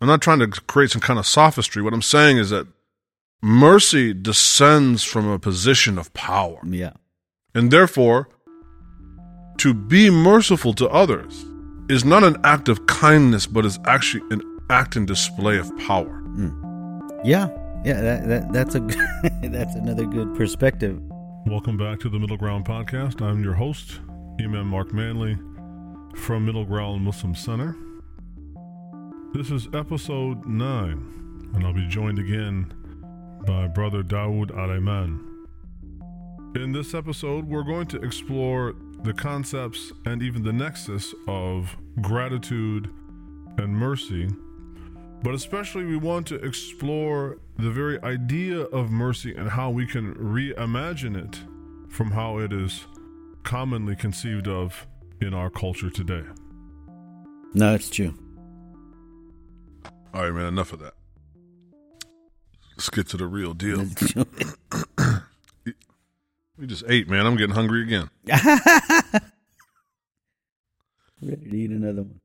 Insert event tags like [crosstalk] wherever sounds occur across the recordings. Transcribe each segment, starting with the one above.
I'm not trying to create some kind of sophistry. What I'm saying is that mercy descends from a position of power. Yeah. And therefore, to be merciful to others is not an act of kindness, but is actually an act and display of power. Mm. Yeah. Yeah. That, that that's a [laughs] that's another good perspective. Welcome back to the Middle Ground Podcast. I'm your host, Imam Marc Manley from Middle Ground Muslim Center. This is episode 9, and I'll be joined again by Brother Dawud Aleman. In this episode, we're going to explore the concepts and even the nexus of gratitude and mercy, but especially we want to explore the very idea of mercy and how we can reimagine it from how it is commonly conceived of in our culture today. No, it's true. All right, man, enough of that. Let's get to the real deal. [coughs] We just ate, man. I'm getting hungry again. [laughs] Ready to eat another one.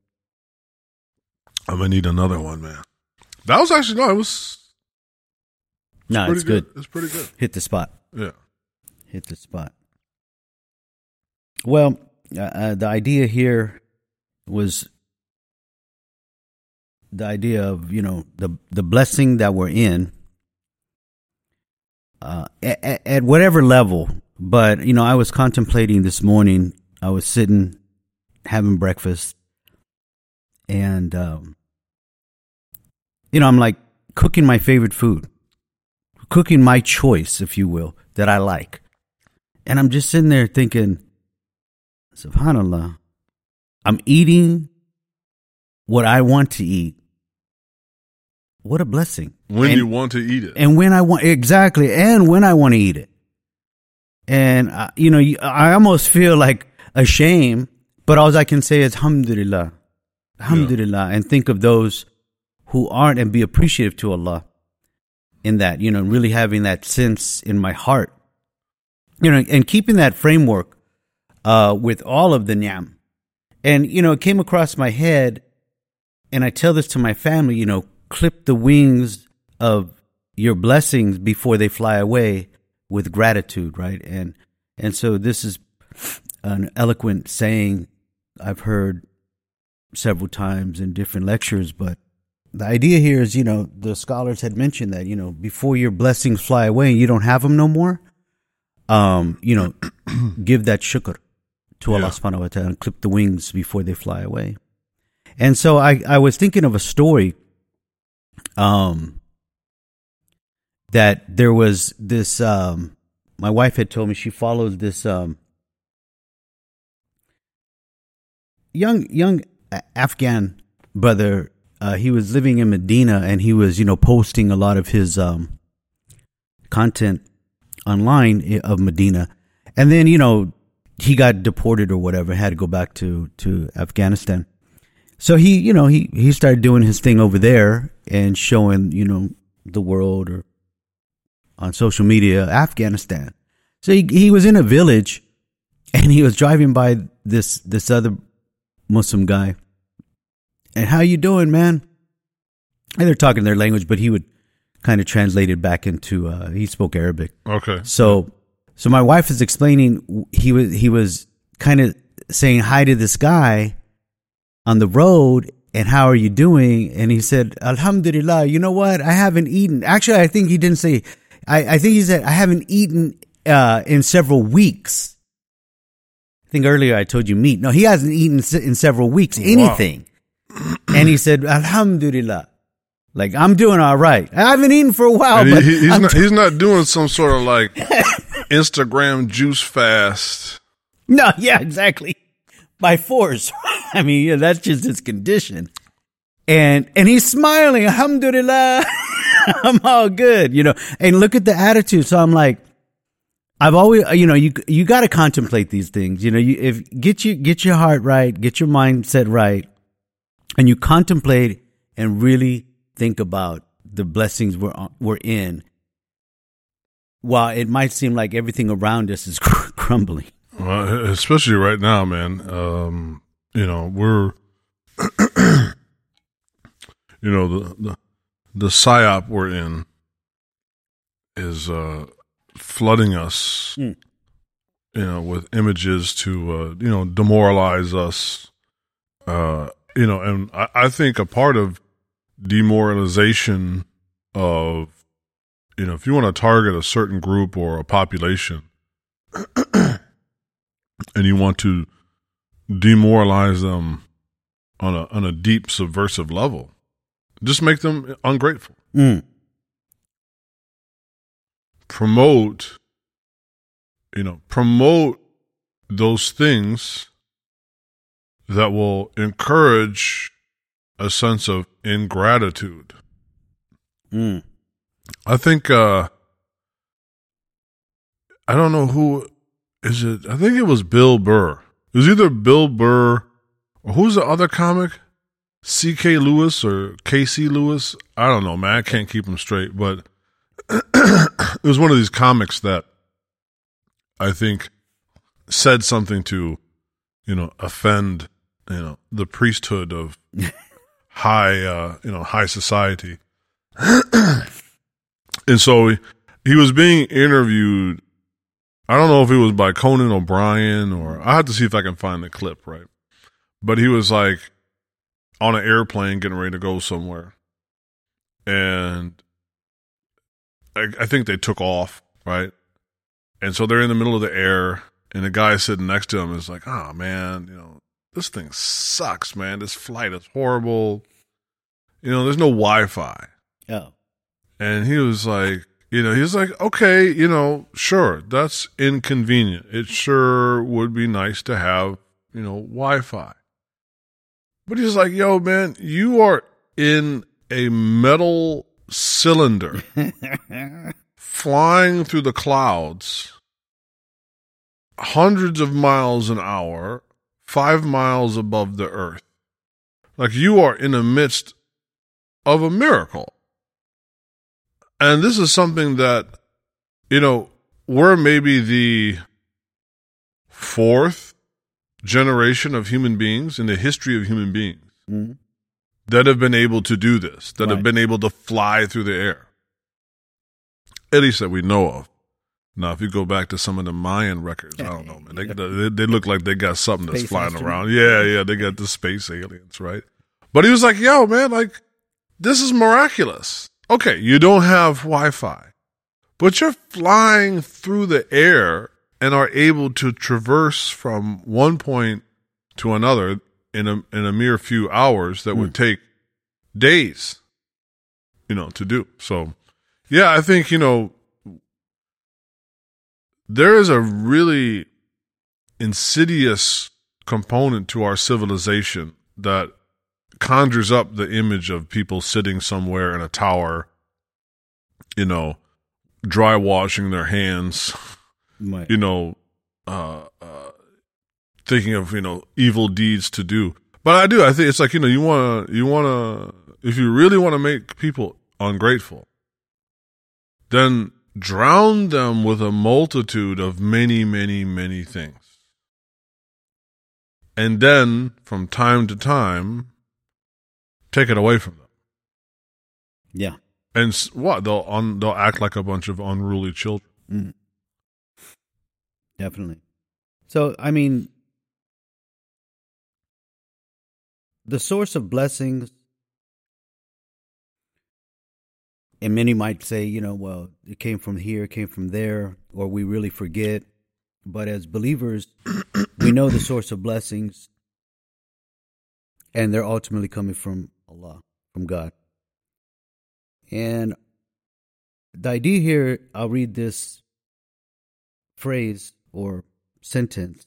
I'm gonna need another one, man. That was actually no, it was No, pretty it's good. It's pretty good. Hit the spot. Yeah. Hit the spot. Well, uh, uh, the idea here was the idea of you know the the blessing that we're in uh, at, at whatever level. But you know, I was contemplating this morning. I was sitting having breakfast, and um, you know, I'm like cooking my favorite food, cooking my choice, if you will, that I like, and I'm just sitting there thinking, Subhanallah, I'm eating what I want to eat. What a blessing. When And- you want to eat it. and when I want exactly, and when I want to eat it. And uh, you know, I almost feel like ashamed, but all I can say is Alhamdulillah, Alhamdulillah, and think of those who aren't, and be appreciative to Allah in that. You know, really having that sense in my heart, you know, and keeping that framework uh, with all of the ni'am. And you know, it came across my head, and I tell this to my family. You know, clip the wings of your blessings before they fly away with gratitude, right? And and so this is an eloquent saying I've heard several times in different lectures, but the idea here is, you know, the scholars had mentioned that, you know, before your blessings fly away and you don't have them no more, um, you know, [clears throat] give that shukr to Allah Yeah. subhanahu wa ta'ala and clip the wings before they fly away. And so I, I was thinking of a story um that there was this um my wife had told me she follows this um young young Afghan brother uh he was living in Medina and he was you know posting a lot of his um content online of Medina. And then you know he got deported or whatever had to go back to to Afghanistan so he, you know, he he started doing his thing over there and showing, you know, the world or on social media Afghanistan. So he he was in a village and he was driving by this this other Muslim guy. And how you doing, man? And they're talking their language, but he would kind of translate it back into uh he spoke Arabic. Okay. So, so my wife is explaining he was he was kind of saying hi to this guy on the road and how are you doing? And he said, Alhamdulillah, you know what? I haven't eaten. Actually, I think he didn't say, I, I think he said, I haven't eaten, uh, in several weeks. I think earlier I told you meat. No, he hasn't eaten in several weeks, anything. and he said, Alhamdulillah. Like, I'm doing all right. I haven't eaten for a while, he- he's I'm not he's not doing some sort of like [laughs] Instagram juice fast. No, yeah, exactly. By force. [laughs] [laughs] I mean, yeah, that's just his condition. And and he's smiling, alhamdulillah. [laughs] I'm all good, you know. And look at the attitude. So I'm like, I've always, you know, you you got to contemplate these things. You know, you if get you get your heart right, get your mindset right, and you contemplate and really think about the blessings we're we're in. While it might seem like everything around us is [laughs] crumbling. Well, especially right now, man. Um, you know, we're [clears throat] you know the the, the psyop we're in is uh, flooding us, Mm. you know, with images to uh, you know demoralize us. Uh, you know, and I, I think a part of demoralization of you know if you want to target a certain group or a population [clears throat] and you want to demoralize them on a on a deep subversive level just make them ungrateful Mm. promote you know promote those things that will encourage a sense of ingratitude Mm. i think uh i don't know who is it i think it was bill burr it was either bill burr or who's the other comic ck lewis or kc lewis i don't know man i can't keep them straight but [clears throat] it was one of these comics that I think said something to, you know, offend, you know, the priesthood of [laughs] high, uh, you know, high society. [clears throat] and so he, he was being interviewed. I don't know if it was by Conan O'Brien or I have to see if I can find the clip, right? But he was like on an airplane getting ready to go somewhere. And I, I think they took off, right? And so they're in the middle of the air, and the guy sitting next to him is like, "Oh man, you know this thing sucks, man. This flight is horrible. You know, there's no Wi-Fi." Oh. And he was like, you know, he's like, "Okay, you know, sure, that's inconvenient. It sure would be nice to have, you know, Wi-Fi." But he's like, "Yo, man, you are in a metal cylinder." [laughs] flying through the clouds hundreds of miles an hour, five miles above the earth. Like you are in the midst of a miracle. And this is something that, you know, we're maybe the fourth generation of human beings in the history of human beings Mm. that have been able to do this, that have been able to fly through the air. At least that we know of. Now, if you go back to some of the Mayan records, I don't know, man. They, they, they look like they got something that's Space flying instrument. around. Yeah, yeah, they got the space aliens, right? But he was like, yo, man, like, this is miraculous. Okay, you don't have Wi Fi, but you're flying through the air and are able to traverse from one point to another in a in a mere few hours that would hmm. take days, you know, to do. So, yeah, I think you know there is a really insidious component to our civilization that conjures up the image of people sitting somewhere in a tower, you know, dry washing their hands, Right. you know, uh, uh, thinking of you know evil deeds to do. But I do. I think it's like you know you want to you want to if you really want to make people ungrateful, then drown them with a multitude of many, many, many things, and then from time to time take it away from them. Yeah. And what they'll un, they'll act like a bunch of unruly children. Mm. Definitely. So, I mean, the source of blessings, and many might say, you know, well, it came from here, it came from there, or we really forget. But as believers, we know the source of blessings, and they're ultimately coming from Allah, from God. And the idea here, I'll read this phrase or sentence.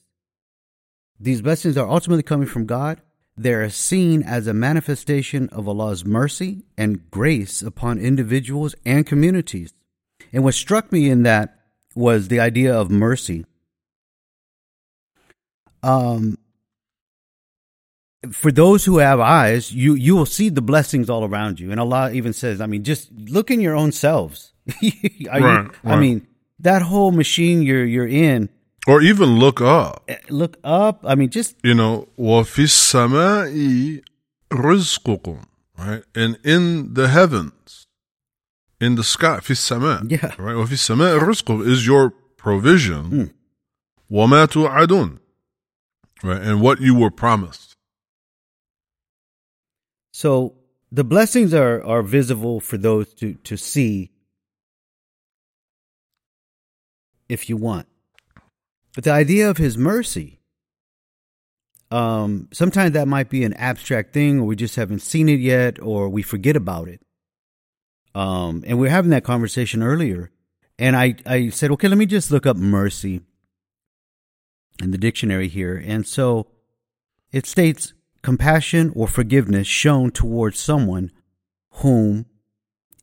These blessings are ultimately coming from God. They are seen as a manifestation of Allah's mercy and grace upon individuals and communities. And what struck me in that was the idea of mercy. Um, for those who have eyes, you you will see the blessings all around you. And Allah even says, I mean, just look in your own selves. [laughs] Are you- Right, I right. mean, that whole machine you're you're in. Or even look up. eh, Look up. I mean, just You know, وَفِي السَّمَاءِ رِزْقُكُمْ right? And in the heavens, in the sky, في السماء, Yeah. right? وفي السماء الرزق is your provision. Mm. وما توعدون, right? And what you were promised. So the blessings are are visible for those to to see if you want. But the idea of his mercy um sometimes that might be an abstract thing or we just haven't seen it yet or we forget about it. Um and we are having that conversation earlier and I I said okay let me just look up mercy in the dictionary here and so it states compassion or forgiveness shown towards someone whom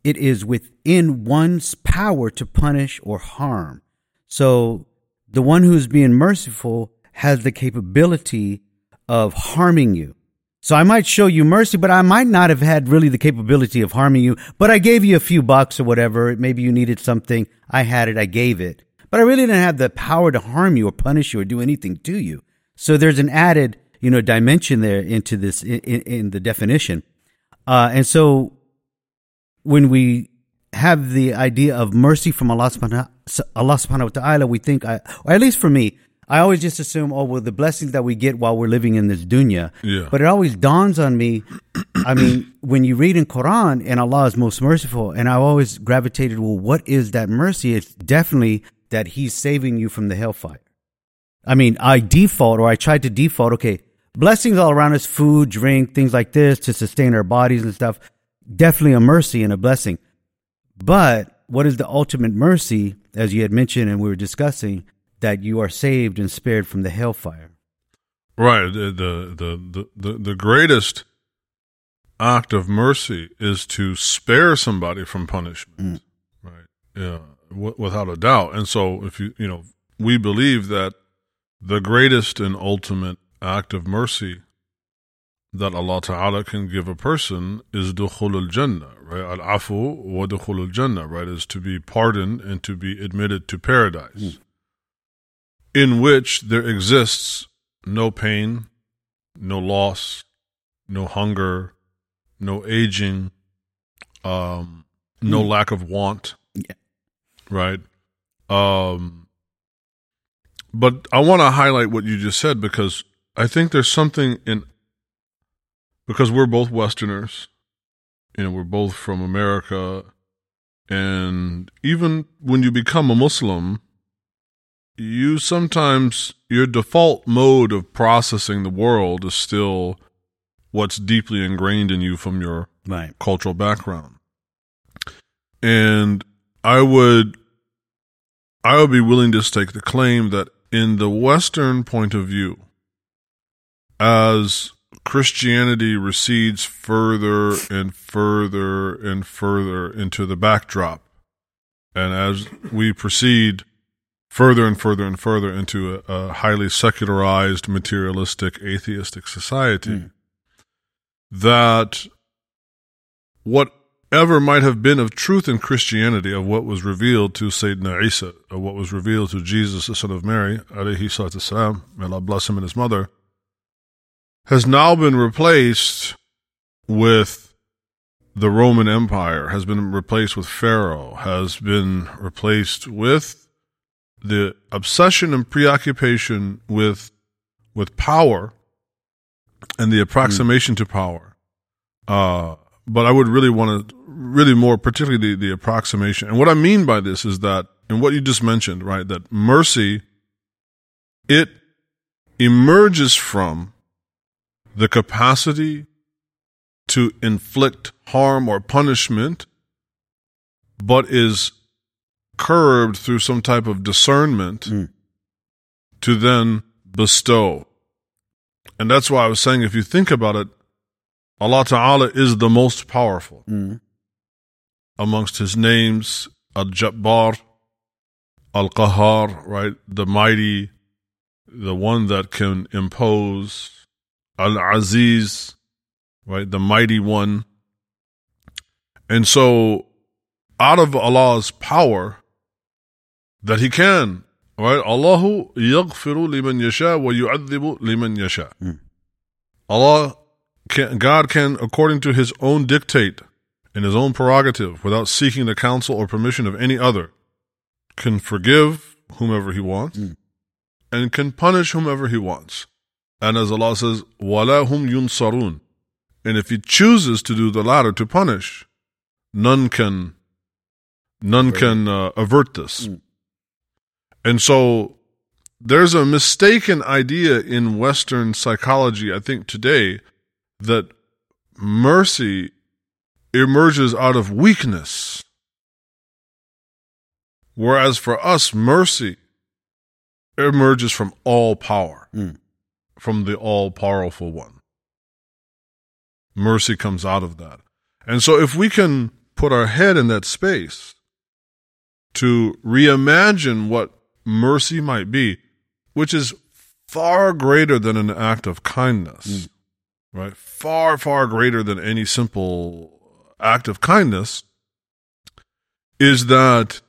it is within one's power to punish or harm. So the one who's being merciful has the capability of harming you. So I might show you mercy, but I might not have had really the capability of harming you, but I gave you a few bucks or whatever. Maybe you needed something. I had it. I gave it, but I really didn't have the power to harm you or punish you or do anything to you. So there's an added, you know, dimension there into this in, in, the definition. Uh, and so when we have the idea of mercy from Allah subhanahu, Allah subhanahu wa ta'ala, we think, I, or at least for me, I always just assume, oh, well, the blessings that we get while we're living in this dunya. Yeah. But it always dawns on me, I mean, when you read in Quran and Allah is most merciful, and I've always gravitated, well, what is that mercy? It's definitely that He's saving you from the hellfire. I mean, I default or I tried to default, okay, blessings all around us, food, drink, things like this to sustain our bodies and stuff. Definitely a mercy and a blessing. But what is the ultimate mercy, as you had mentioned and we were discussing, that you are saved and spared from the hellfire? Right. The, the, the, the, the greatest act of mercy is to spare somebody from punishment. Mm. Right. Yeah. W- without a doubt. And so if you, you know, we believe that the greatest and ultimate act of mercy that Allah Ta'ala can give a person is dukhul al-jannah, right? Al-afu wa dukhul al-jannah, right? Is to be pardoned and to be admitted to paradise in which there exists no pain, no loss, no hunger, no aging, um, no lack of want. Yeah. Right. Um, but I want to highlight what you just said because I think there's something in because we're both Westerners, you know, we're both from America, and even when you become a Muslim, you sometimes your default mode of processing the world is still what's deeply ingrained in you from your Right. cultural background. And I would I would be willing to stake the claim that in the Western point of view, as Christianity recedes further and further and further into the backdrop, and as we proceed further and further and further into a, a highly secularized, materialistic, atheistic society, hmm. that whatever might have been of truth in Christianity, of what was revealed to Sayyidina Isa, of what was revealed to Jesus, the son of Mary, alayhi salatu salam, may Allah bless him and his mother, has now been replaced with the Roman Empire, has been replaced with Pharaoh, has been replaced with the obsession and preoccupation with with power and the approximation to power. Uh, but I would really want to, really more particularly the, the approximation. And what I mean by this is that, and what you just mentioned, right, that mercy, it emerges from the capacity to inflict harm or punishment, but is curbed through some type of discernment Mm. to then bestow. And that's why I was saying, if you think about it, Allah Ta'ala is the most powerful Mm. amongst his names, Al Jabbar, Al Qahar, right? The mighty, the one that can impose, Al Aziz, right? The mighty one. And so, out of Allah's power, that He can, right? Allahu yaghfiru liman yasha wa yu'adhibu liman yasha. Mm. Allah can, God can, according to his own dictate and his own prerogative, without seeking the counsel or permission of any other, can forgive whomever he wants and can punish whomever he wants. And as Allah says, وَلَا هُمْ يُنصَرُونَ And if he chooses to do the latter, to punish, none can, none can uh, avert this. And so there's a mistaken idea in Western psychology, I think today, that mercy emerges out of weakness. Whereas for us, mercy emerges from all power, Mm. from the all powerful one. Mercy comes out of that. And so if we can put our head in that space to reimagine what mercy might be, which is far greater than an act of kindness, mm. right? Far, far greater than any simple act of kindness, is that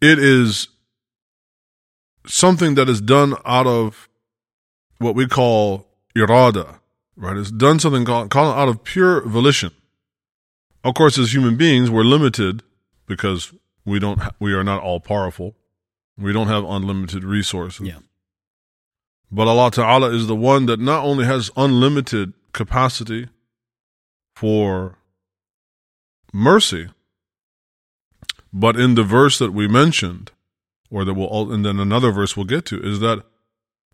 it is something that is done out of what we call irada, right? It's done something called, called out of pure volition. Of course, as human beings, we're limited because we don't, ha- we are not all powerful. We don't have unlimited resources. Yeah. But Allah Ta'ala is the one that not only has unlimited capacity for mercy, but in the verse that we mentioned, or that we'll, and then another verse we'll get to, is that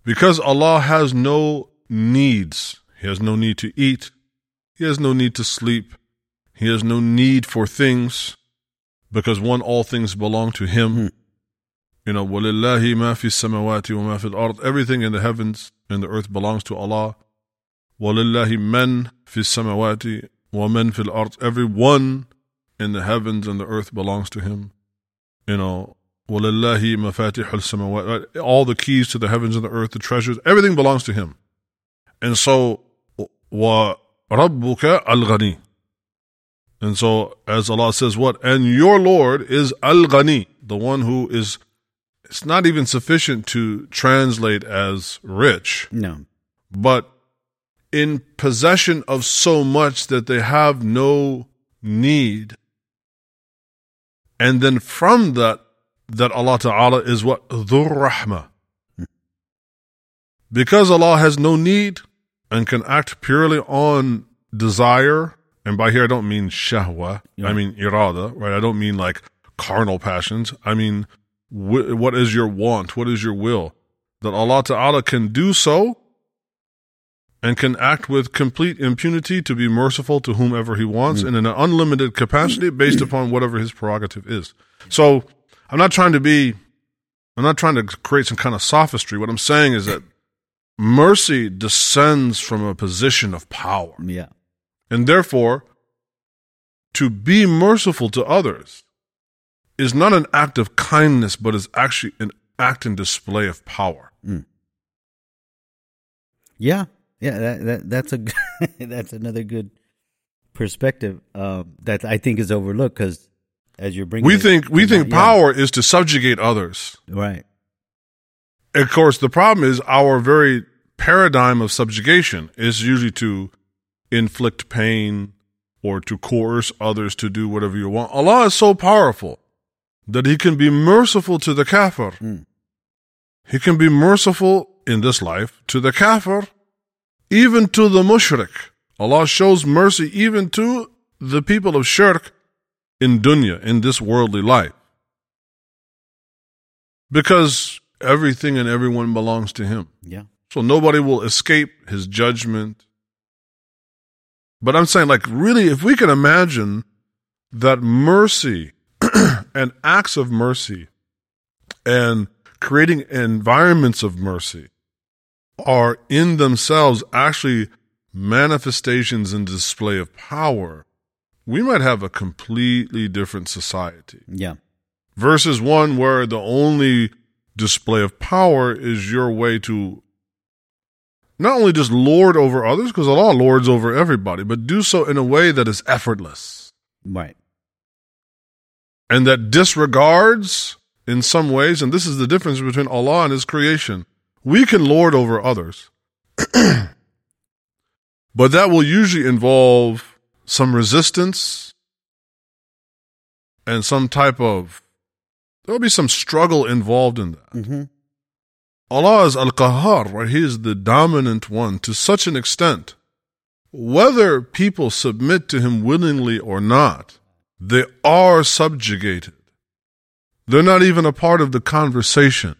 because Allah has no needs, He has no need to eat, He has no need to sleep, He has no need for things, because one, all things belong to Him. You know, وَلِلَّهِ مَا فِي السَّمَوَاتِ وَمَا فِي الْأَرْضِ Everything in the heavens and the earth belongs to Allah. وَلِلَّهِ مَنْ فِي السَّمَوَاتِ وَمَنْ فِي الْأَرْضِ Every one in the heavens and the earth belongs to Him. You know, وَلِلَّهِ مَفَاتِحُ السَّمَوَاتِ right? All the keys to the heavens and the earth, the treasures, everything belongs to Him. And so, وَرَبُّكَ الْغَنِي And so, as Allah says, what? And your Lord is Al-Ghani, the one who is it's not even sufficient to translate as rich, No. but in possession of so much that they have no need. And then from that, that Allah Ta'ala is what? Dhur Rahmah. Because Allah has no need and can act purely on desire, and by here I don't mean shahwa, I mean irada, right? I don't mean like carnal passions. I mean, wh- what is your want? What is your will? That Allah Ta'ala can do so and can act with complete impunity to be merciful to whomever he wants mm. and in an unlimited capacity based upon whatever his prerogative is. So I'm not trying to be, I'm not trying to create some kind of sophistry. What I'm saying is that mercy descends from a position of power. Yeah. And therefore, to be merciful to others is not an act of kindness, but is actually an act and display of power. Yeah. Yeah. That, that that's a [laughs] that's another good perspective uh, that I think is overlooked because as you're bringing, We it think we think that- yeah, power is to subjugate others. right? Of course, the problem is our very paradigm of subjugation is usually to inflict pain or to coerce others to do whatever you want. Allah is so powerful that He can be merciful to the kafir. Hmm. He can be merciful in this life to the kafir, even to the mushrik. Allah shows mercy even to the people of shirk in dunya, in this worldly life. Because everything and everyone belongs to Him. Yeah. So nobody will escape His judgment. But I'm saying, like, really, if we can imagine that mercy [clears throat] and acts of mercy and creating environments of mercy are in themselves actually manifestations and display of power, we might have a completely different society Yeah. versus one where the only display of power is your way to not only just lord over others, because Allah lords over everybody, but do so in a way that is effortless Right. and that disregards in some ways, and this is the difference between Allah and His creation. We can lord over others, [clears throat] But that will usually involve some resistance and some type of, there'll be some struggle involved in that. Mm-hmm. Allah is Al Qahar, right? He is the dominant one to such an extent. Whether people submit to him willingly or not, they are subjugated. They're not even a part of the conversation.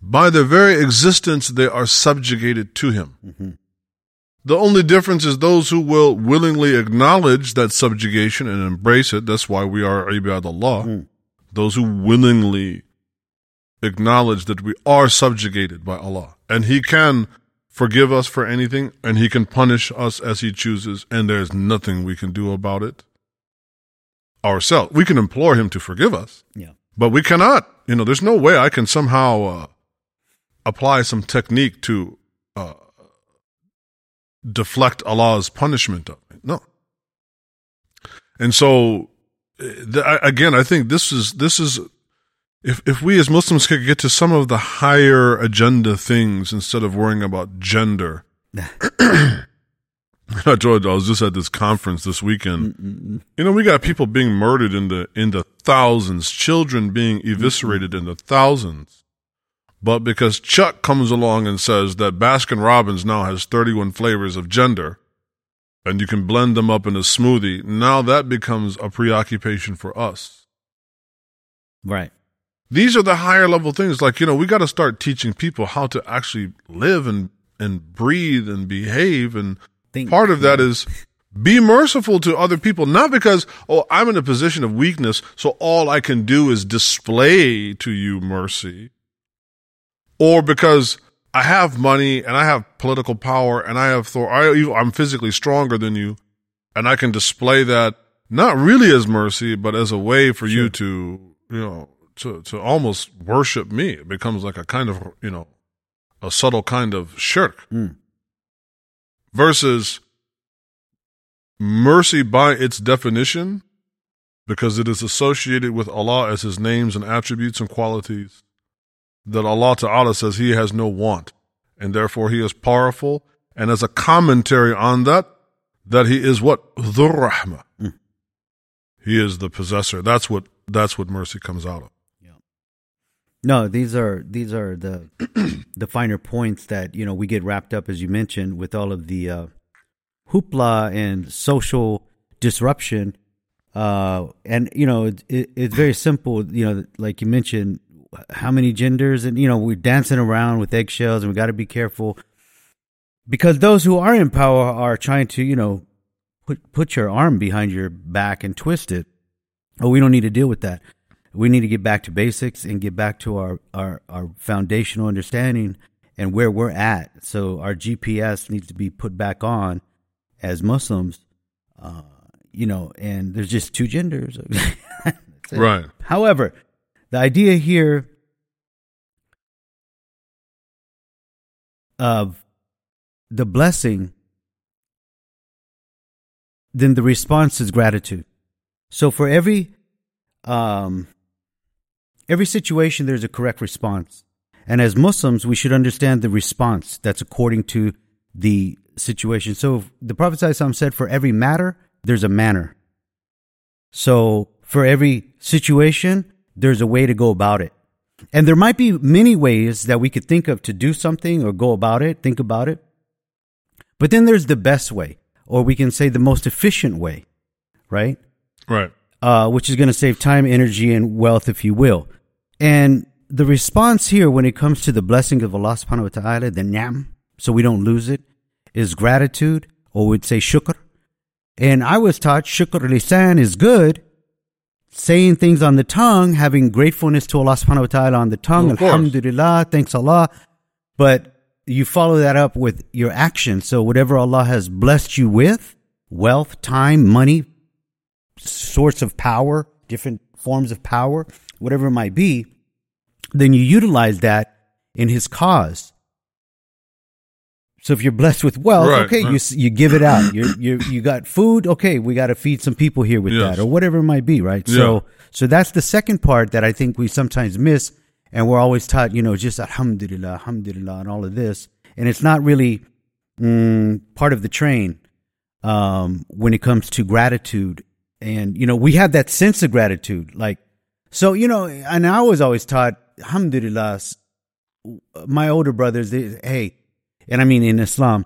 By their very existence, they are subjugated to him. Mm-hmm. The only difference is those who will willingly acknowledge that subjugation and embrace it. That's why we are ibad Allah. Mm. Those who willingly acknowledge that we are subjugated by Allah. And He can forgive us for anything and He can punish us as He chooses, and there's nothing we can do about it ourselves. We can implore Him to forgive us, Yeah. but we cannot. You know, there's no way I can somehow uh, apply some technique to uh, deflect Allah's punishment of. No. And so, uh, again, I think this is this is if if we as Muslims could get to some of the higher agenda things instead of worrying about gender. [coughs] I told you I was just at this conference this weekend. You know, we got people being murdered in the in the thousands, children being eviscerated in the thousands. But because Chuck comes along and says that Baskin Robbins now has 31 flavors of gender and you can blend them up in a smoothie, now that becomes a preoccupation for us. Right. These are the higher level things. Like, you know, we got to start teaching people how to actually live and, and breathe and behave. And Think. part of that is be merciful to other people, not because, oh, I'm in a position of weakness, so all I can do is display to you mercy. Or because I have money and I have political power and I have, thor- I, I'm physically stronger than you and I can display that not really as mercy, but as a way for you to, you know, to, to almost worship me. It becomes like a kind of, you know, a subtle kind of shirk Mm. versus mercy by its definition, because it is associated with Allah as His names and attributes and qualities, that Allah Ta'ala says He has no want, and therefore He is powerful, and as a commentary on that, that He is what? Dhur Rahmah. Mm. He is the possessor. That's what that's what mercy comes out of. Yeah. No, these are these are the [clears throat] the finer points that you know we get wrapped up, as you mentioned, with all of the uh, hoopla and social disruption. Uh, and you know, it, it, it's very simple. You know, like you mentioned, how many genders, and you know, we're dancing around with eggshells, and we got to be careful because those who are in power are trying to, you know, put put your arm behind your back and twist it. Oh, we don't need to deal with that we need to get back to basics and get back to our, our, our foundational understanding and where we're at. So our GPS needs to be put back on as Muslims, uh, you know, and there's just two genders. [laughs] Right. However, the idea here of the blessing, then the response is gratitude. So for every um, every situation, there's a correct response. And as Muslims, we should understand the response that's according to the situation. So the Prophet ﷺ said, for every matter, there's a manner. So for every situation, there's a way to go about it. And there might be many ways that we could think of to do something or go about it, think about it. But then there's the best way, or we can say the most efficient way, right? Right. uh, which is going to save time, energy, and wealth, if you will. And the response here, when it comes to the blessing of Allah subhanahu wa ta'ala, the ni'am, so we don't lose it, is gratitude, or we'd say shukr. And I was taught shukr lisan is good, saying things on the tongue, having gratefulness to Allah subhanahu wa ta'ala on the tongue, course. alhamdulillah, thanks Allah. But you follow that up with your action. So whatever Allah has blessed you with, wealth, time, money, source of power, different forms of power, whatever it might be, then you utilize that in His cause. So if you're blessed with wealth, Right, okay, right. you you give it out. You you you got food, okay, we got to feed some people here with Yes. that, or whatever it might be, right? So so that's the second part that I think we sometimes miss, and we're always taught, you know, just alhamdulillah, alhamdulillah, and all of this, and it's not really mm, part of the train. um, when it comes to gratitude. And, you know, we have that sense of gratitude. Like, so, you know, and I was always taught, alhamdulillah, my older brothers, they, hey, and I mean in Islam,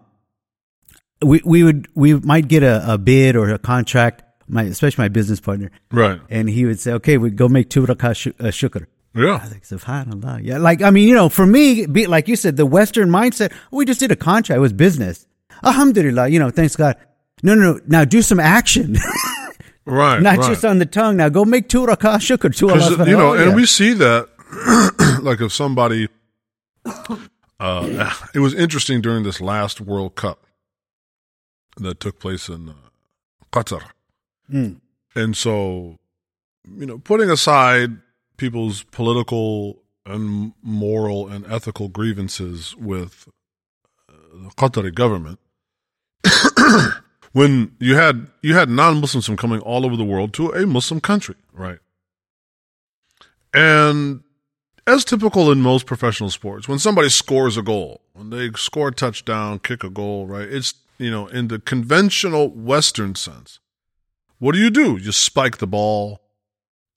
we, we would, we might get a, a bid or a contract, my, especially my business partner, Right. and he would say, okay, we go make two rakat sh- uh, shukr. I Yeah. was like, subhanallah. Yeah. Like, I mean, you know, for me, be, like you said, the Western mindset, we just did a contract. It was business. Alhamdulillah. You know, thanks God. No, no, no. Now do some action. [laughs] Right. Not right. just on the tongue. Now go make two rakah shukr to Allah. you know, and we see that, [clears throat] like if somebody, uh, [laughs] it was interesting during this last World Cup that took place in uh, Qatar. Mm. And so, you know, putting aside people's political and moral and ethical grievances with uh, the Qatari government, [coughs] when you had you had non-Muslims from coming all over the world to a Muslim country, right? And as typical in most professional sports, when somebody scores a goal, when they score a touchdown, kick a goal, right? It's you know in the conventional Western sense. What do you do? You spike the ball,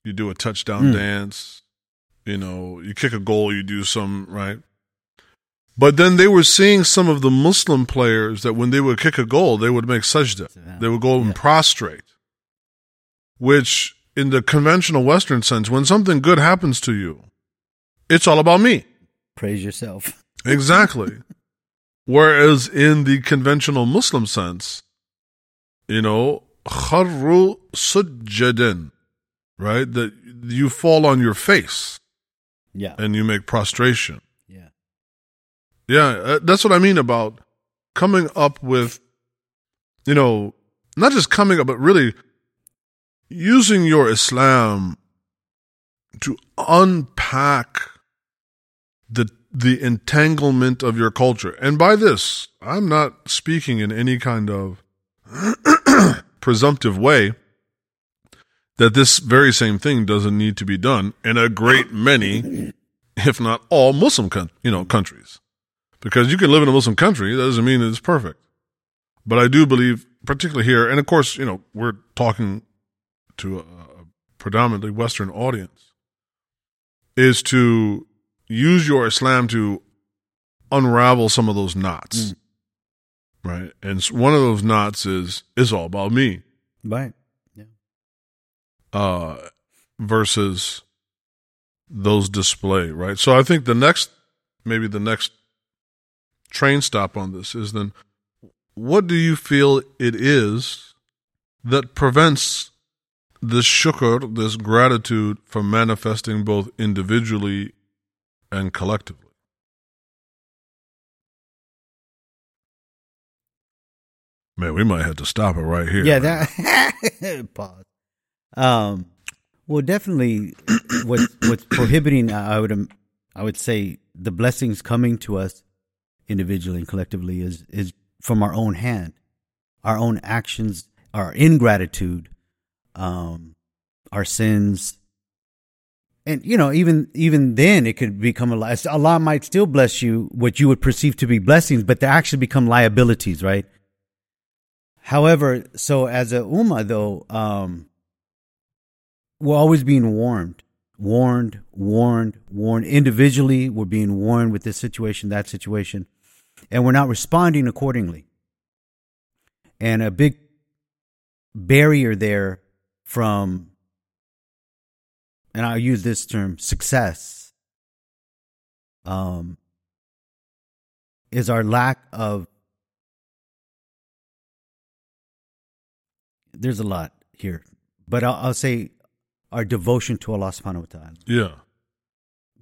you do a touchdown Mm. dance, you know, you kick a goal, you do some right. But then they were seeing some of the Muslim players that when they would kick a goal, they would make sajda. They would go and prostrate. Which, in the conventional Western sense, when something good happens to you, it's all about me. Praise yourself. [laughs] Exactly. Whereas in the conventional Muslim sense, you know, kharru sujjadan, right? That you fall on your face Yeah. and you make prostration. Yeah. Yeah, uh, that's what I mean about coming up with, you know, not just coming up, but really using your Islam to unpack the the entanglement of your culture. And by this, I'm not speaking in any kind of [clears throat] presumptive way that this very same thing doesn't need to be done in a great many, if not all, Muslim coun- you know countries. Because you can live in a Muslim country, that doesn't mean it's perfect. But I do believe, particularly here, and of course, you know, we're talking to a, a predominantly Western audience, is to use your Islam to unravel some of those knots. Right. And one of those knots is, it's all about me Right. Yeah. uh, versus those display, right? So I think the next, maybe the next train stop on this is then what do you feel it is that prevents this shukr, this gratitude from manifesting both individually and collectively? Man, we might have to stop it right here. Yeah, that [laughs] pause. Um, well, definitely, [clears throat] what what's prohibiting? I would um, I would say the blessings coming to us individually and collectively is is from our own hand, our own actions, our ingratitude, um, our sins, and you know, even even then, it could become a li- Allah might still bless you what you would perceive to be blessings, but they actually become liabilities, right? However, so as a ummah, though, um, we're always being warned, warned, warned, warned. Individually, we're being warned with this situation, that situation, and we're not responding accordingly. And a big barrier there from, and I'll use this term, success, um, is our lack of there's a lot here, but I'll, I'll say our devotion to Allah subhanahu wa ta'ala. Yeah.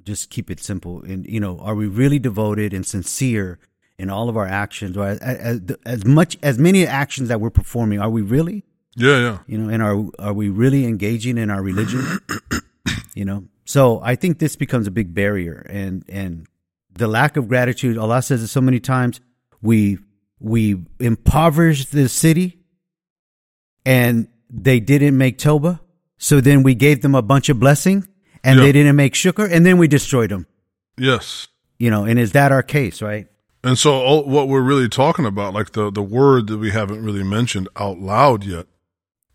Just keep it simple. And, you know, are we really devoted and sincere in all of our actions or as, as, as much, as many actions that we're performing? Are we really, Yeah, yeah. you know, and are, are we really engaging in our religion? [clears throat] you know, so I think this becomes a big barrier and, and the lack of gratitude. Allah says it so many times. We, we impoverished the city and they didn't make Toba. So then we gave them a bunch of blessing and Yeah. they didn't make shukr and then we destroyed them. Yes. You know, and is that our case, right? And so, all, what we're really talking about, like the, the word that we haven't really mentioned out loud yet,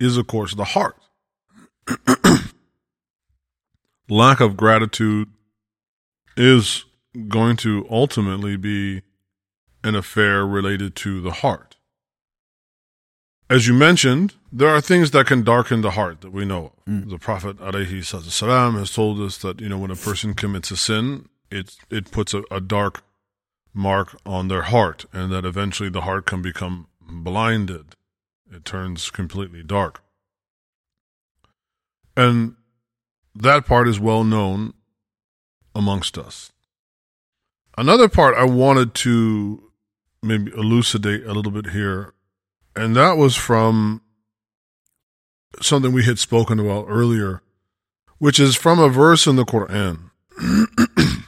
is of course the heart. [clears throat] Lack of gratitude is going to ultimately be an affair related to the heart. As you mentioned, there are things that can darken the heart that we know of. Hmm. The Prophet alayhi salam has told us that, you know, when a person commits a sin, it, it puts a, a dark mark on their heart and that eventually the heart can become blinded. It turns completely dark. And that part is well known amongst us. Another part I wanted to maybe elucidate a little bit here, and that was from something we had spoken about earlier, which is from a verse in the Quran. [clears throat]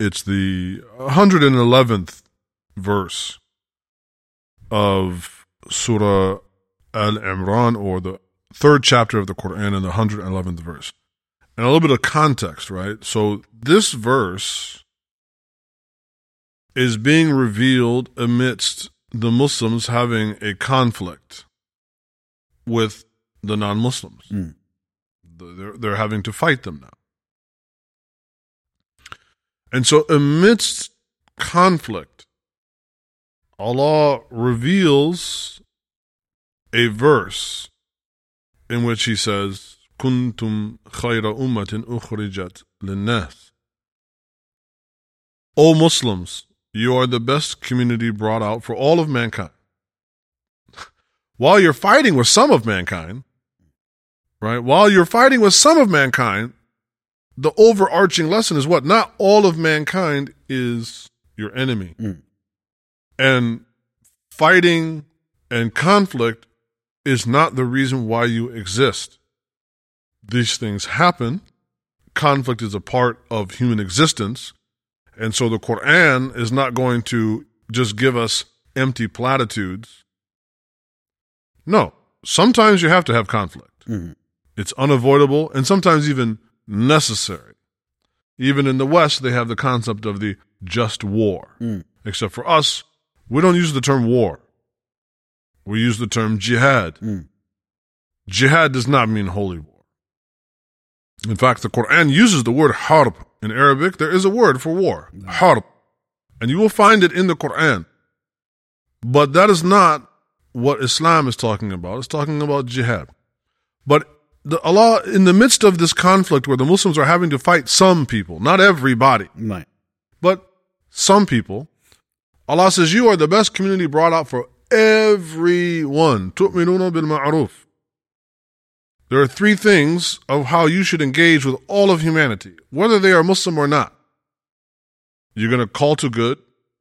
it's the 111th verse of Surah Al Imran, or the third chapter of the Quran, in the 111th verse. And a little bit of context, right? So this verse is being revealed amidst the Muslims having a conflict with the non Muslims. Mm. They're, they're having to fight them now. And so, amidst conflict, Allah reveals a verse in which He says, Kuntum khayra ummatin ukhrijat linnas. O Muslims, you are the best community brought out for all of mankind. [laughs] While you're fighting with some of mankind, right? While you're fighting with some of mankind, the overarching lesson is what? Not all of mankind is your enemy. Mm. And fighting and conflict is not the reason why you exist. These things happen. Conflict is a part of human existence. And so the Quran is not going to just give us empty platitudes. No, sometimes you have to have conflict. Mhm. It's unavoidable and sometimes even necessary. Even in the West, they have the concept of the just war. Mm. Except for us, we don't use the term war. We use the term jihad. Mm. Jihad does not mean holy war. In fact, the Quran uses the word harb. In Arabic, there is a word for war, harb. And you will find it in the Quran. But that is not what Islam is talking about. It's talking about jihad. But the, Allah, in the midst of this conflict where the Muslims are having to fight some people, not everybody, Right. but some people, Allah says, You are the best community brought out for everyone. تُؤْمِنُونَ بِالْمَعْرُوفِ There are three things of how you should engage with all of humanity, whether they are Muslim or not. You're going to call to good.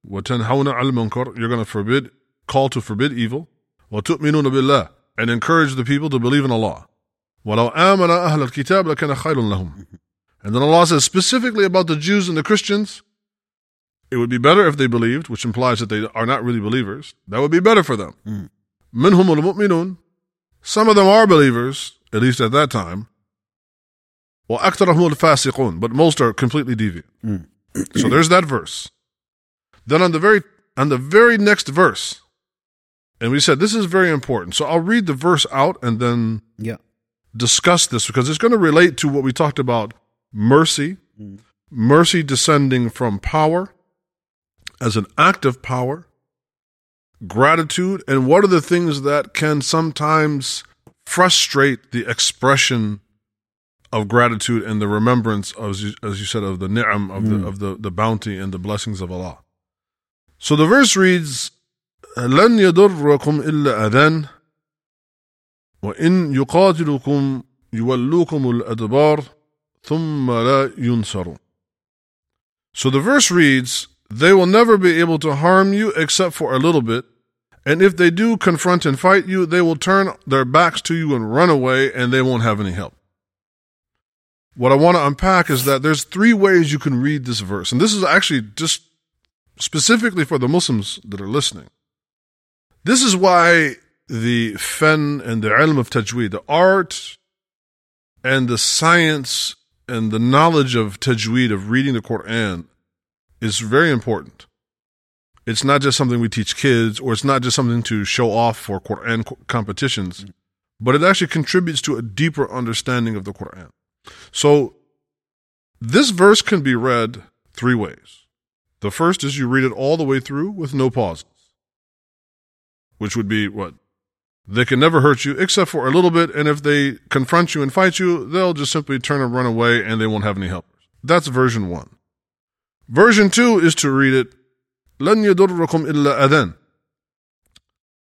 وَتَنْهَوْنَ عَلَى الْمُنْكَرِ You're going to forbid, call to forbid evil. وَتُؤْمِنُونَ بِاللَّهِ And encourage the people to believe in Allah. وَلَوْ آمَنَ أَهْلَ الْكِتَابِ لَكَانَ خَيْرٌ لَهُمْ And then Allah says specifically about the Jews and the Christians, it would be better if they believed, which implies that they are not really believers. That would be better for them. Mm. Some of them are believers, at least at that time. Well, but most are completely deviant. Mm. so there's that verse. Then on the very on the very next verse, and we said this is very important. So I'll read the verse out and then yeah. discuss this because it's going to relate to what we talked about mercy, mm. mercy descending from power, as an act of power, gratitude, and what are the things that can sometimes frustrate the expression of gratitude and the remembrance, of, as you, as you said, of the ni'am, of, the, of the, the bounty and the blessings of Allah. So the verse reads, لن يضركم إلا أذان وإن يقاتلكم يولوكم الأدبار ثم لا ينصرون. So the verse reads, they will never be able to harm you except for a little bit. And if they do confront and fight you, they will turn their backs to you and run away, and they won't have any help. What I want to unpack is that there's three ways you can read this verse. And this is actually just specifically for the Muslims that are listening. This is why the fen and the ilm of tajweed, the art and the science and the knowledge of tajweed, of reading the Quran, is very important. It's not just something we teach kids, or it's not just something to show off for Quran competitions, mm-hmm. but it actually contributes to a deeper understanding of the Quran. So, this verse can be read three ways. The first is you read it all the way through with no pauses, which would be what? They can never hurt you except for a little bit, and if they confront you and fight you, they'll just simply turn and run away and they won't have any helpers. That's version one. Version two is to read it لن يضركم إلا أذان.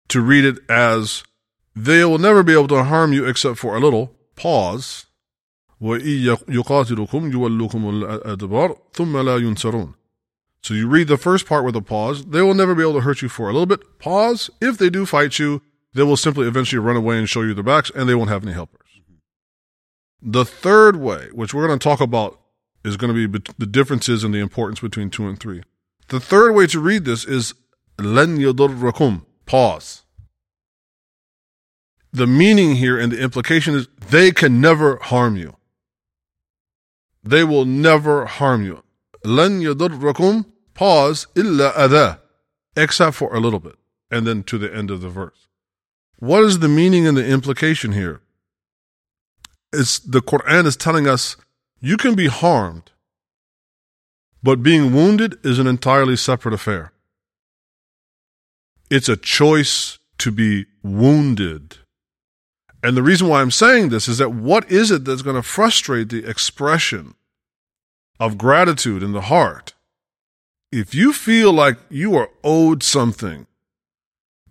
To read it as they will never be able to harm you except for a little pause. وإن يقاتلكم يولوكم الأدبار ثم لا ينصرون. So you read the first part with a pause. They will never be able to hurt you for a little bit. Pause. If they do fight you, they will simply eventually run away and show you their backs, and they won't have any helpers. The third way, which we're going to talk about, is going to be the differences and the importance between two and three. The third way to read this is لن يضركم. Pause. The meaning here and the implication is they can never harm you. They will never harm you. لن يضركم. Pause. إلا أذى. Except for a little bit. And then to the end of the verse. What is the meaning and the implication here? It's the Quran is telling us you can be harmed, but being wounded is an entirely separate affair. It's a choice to be wounded. And the reason why I'm saying this is that what is it that's going to frustrate the expression of gratitude in the heart? If you feel like you are owed something,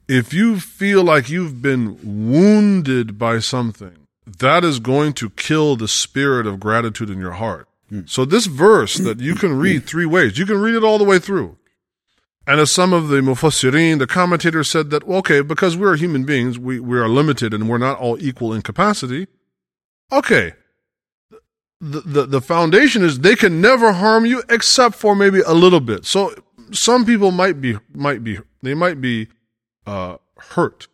if you feel like you've been wounded by something, that is going to kill the spirit of gratitude in your heart. So this verse that you can read three ways, you can read it all the way through. And as some of the mufassirin, the commentators said that, well, okay, because we're human beings, we, we are limited and we're not all equal in capacity. Okay. The, the, the foundation is they can never harm you except for maybe a little bit. So some people might be, might be, they might be, uh, hurt.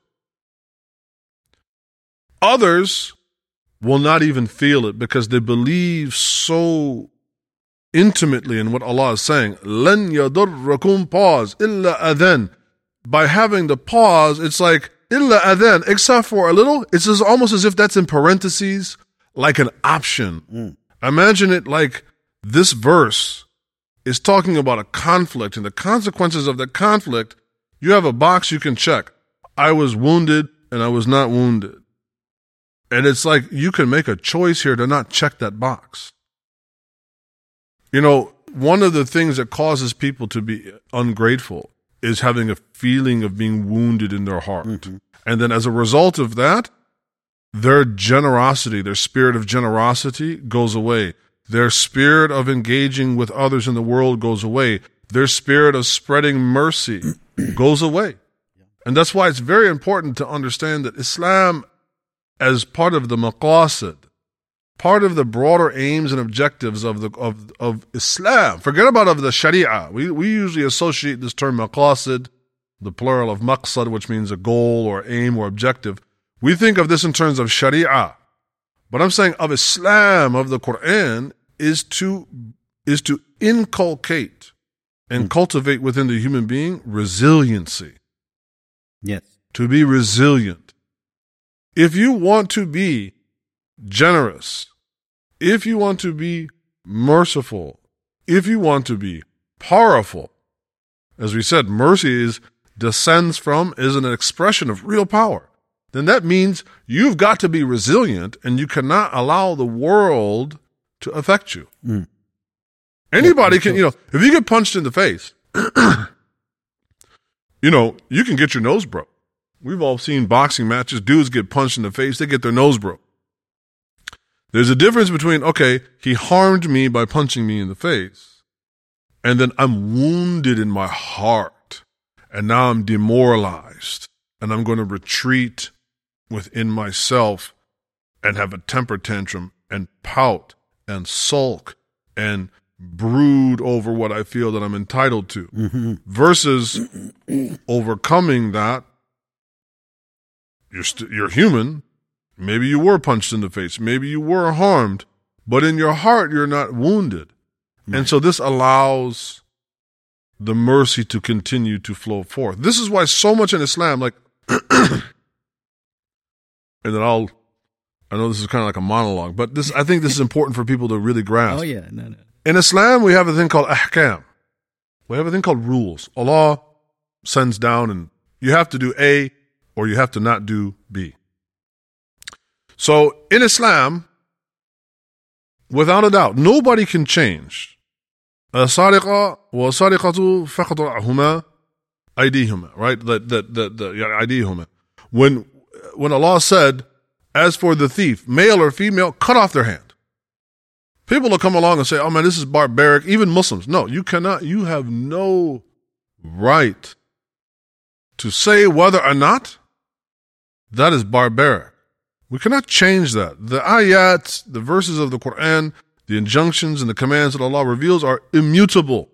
Others will not even feel it because they believe so intimately in what Allah is saying. لَن يَضُرَّكُمْ pause إِلَّا أَذَن. By having the pause, it's like إِلَّا أَذَن, except for a little. It's just almost as if that's in parentheses, like an option. Imagine it like this verse is talking about a conflict and the consequences of the conflict. You have a box you can check. I was wounded and I was not wounded. And it's like you can make a choice here to not check that box. You know, one of the things that causes people to be ungrateful is having a feeling of being wounded in their heart. Mm-hmm. And then as a result of that, their generosity, their spirit of generosity goes away. Their spirit of engaging with others in the world goes away. Their spirit of spreading mercy [clears throat] goes away. And that's why it's very important to understand that Islam, as part of the maqasid, part of the broader aims and objectives of the of of Islam. Forget about of the Sharia. We we usually associate this term maqasid, the plural of maqsad, which means a goal or aim or objective. We think of this in terms of Sharia. But I'm saying of Islam, of the Quran, is to is to inculcate and hmm. cultivate within the human being resiliency. Yes. To be resilient. If you want to be generous, if you want to be merciful, if you want to be powerful, as we said, mercy is descends from is an expression of real power. Then that means you've got to be resilient and you cannot allow the world to affect you. Mm. Anybody can, you know, if you get punched in the face, [clears throat] you know, you can get your nose broke. We've all seen boxing matches. Dudes get punched in the face, they get their nose broke. There's a difference between, okay, he harmed me by punching me in the face, and then I'm wounded in my heart, and now I'm demoralized, and I'm going to retreat within myself and have a temper tantrum and pout and sulk and brood over what I feel that I'm entitled to mm-hmm. versus overcoming that. You're, st- you're human. Maybe you were punched in the face. Maybe you were harmed, but in your heart, you're not wounded. And so this allows the mercy to continue to flow forth. This is why so much in Islam, like, [clears throat] and then I'll, I know this is kind of like a monologue, but this, I think this is important for people to really grasp. Oh yeah, no, no. In Islam, we have a thing called ahkam. We have a thing called rules. Allah sends down and you have to do A or you have to not do B. So in Islam, without a doubt, nobody can change. السارقة والسارقة فقطعهما أيديهما right that that that, that yeah, أيديهما when when Allah said as for the thief male or female cut off their hand people will come along and say oh man this is barbaric even Muslims no you cannot you have no right to say whether or not that is barbaric we cannot change that the ayat the verses of the Quran the injunctions and the commands that Allah reveals are immutable.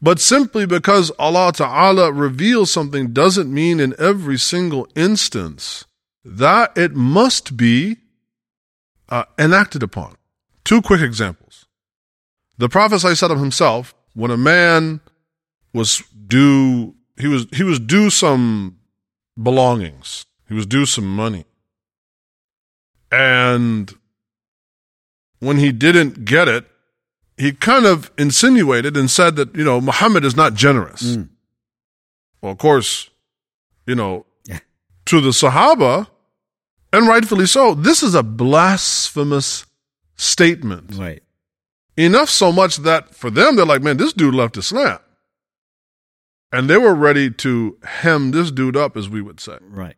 But simply because Allah Ta'ala reveals something doesn't mean in every single instance that it must be uh, enacted upon. Two quick examples. The Prophet ﷺ himself, when a man was due, he was, he was due some belongings. He was due some money. And when he didn't get it, he kind of insinuated and said that, you know, Muhammad is not generous. Mm. Well, of course, you know, to the Sahaba, and rightfully so, this is a blasphemous statement. Right. Enough so much that for them, they're like, man, this dude left Islam. And they were ready to hem this dude up, as we would say. Right.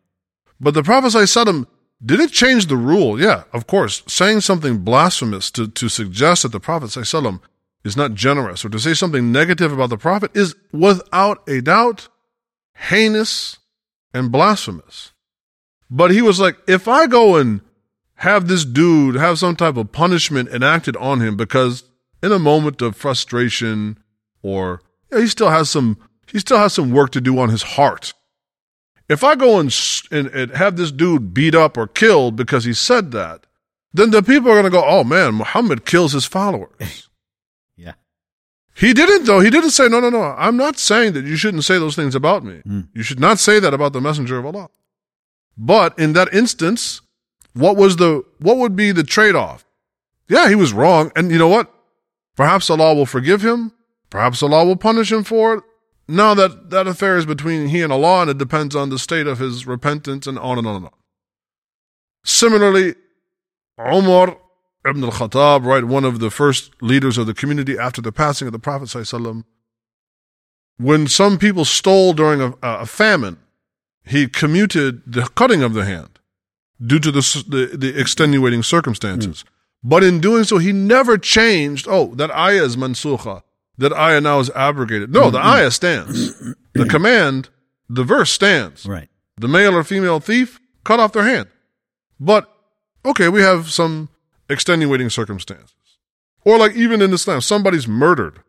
But the Prophet ﷺ did it change the rule? Yeah, of course. Saying something blasphemous to, to suggest that the Prophet ﷺ is not generous or to say something negative about the Prophet is without a doubt heinous and blasphemous. But he was like, if I go and have this dude have some type of punishment enacted on him because in a moment of frustration or you know, he still has some he still has some work to do on his heart if I go and, and, and, have this dude beat up or killed because he said that, then the people are going to go, oh man, Muhammad kills his followers. [laughs] yeah. He didn't, though. He didn't say, no, no, no. I'm not saying that you shouldn't say those things about me. Mm. You should not say that about the messenger of Allah. But in that instance, what was the, what would be the trade off? Yeah, he was wrong. And you know what? Perhaps Allah will forgive him. Perhaps Allah will punish him for it. Now that that affair is between he and Allah, and it depends on the state of his repentance, and on and on and on. Similarly, Umar ibn al-Khattab, right, one of the first leaders of the community after the passing of the Prophet sallallahu when some people stole during a, a, famine, he commuted the cutting of the hand due to the the, the extenuating circumstances. Mm. But in doing so, he never changed. Oh, that ayah is mansukha that ayah now is abrogated. No, the ayah stands. [clears throat] The command, the verse stands. Right. The male or female thief, cut off their hand. But, okay, we have some extenuating circumstances. Or like even in Islam, somebody's murdered.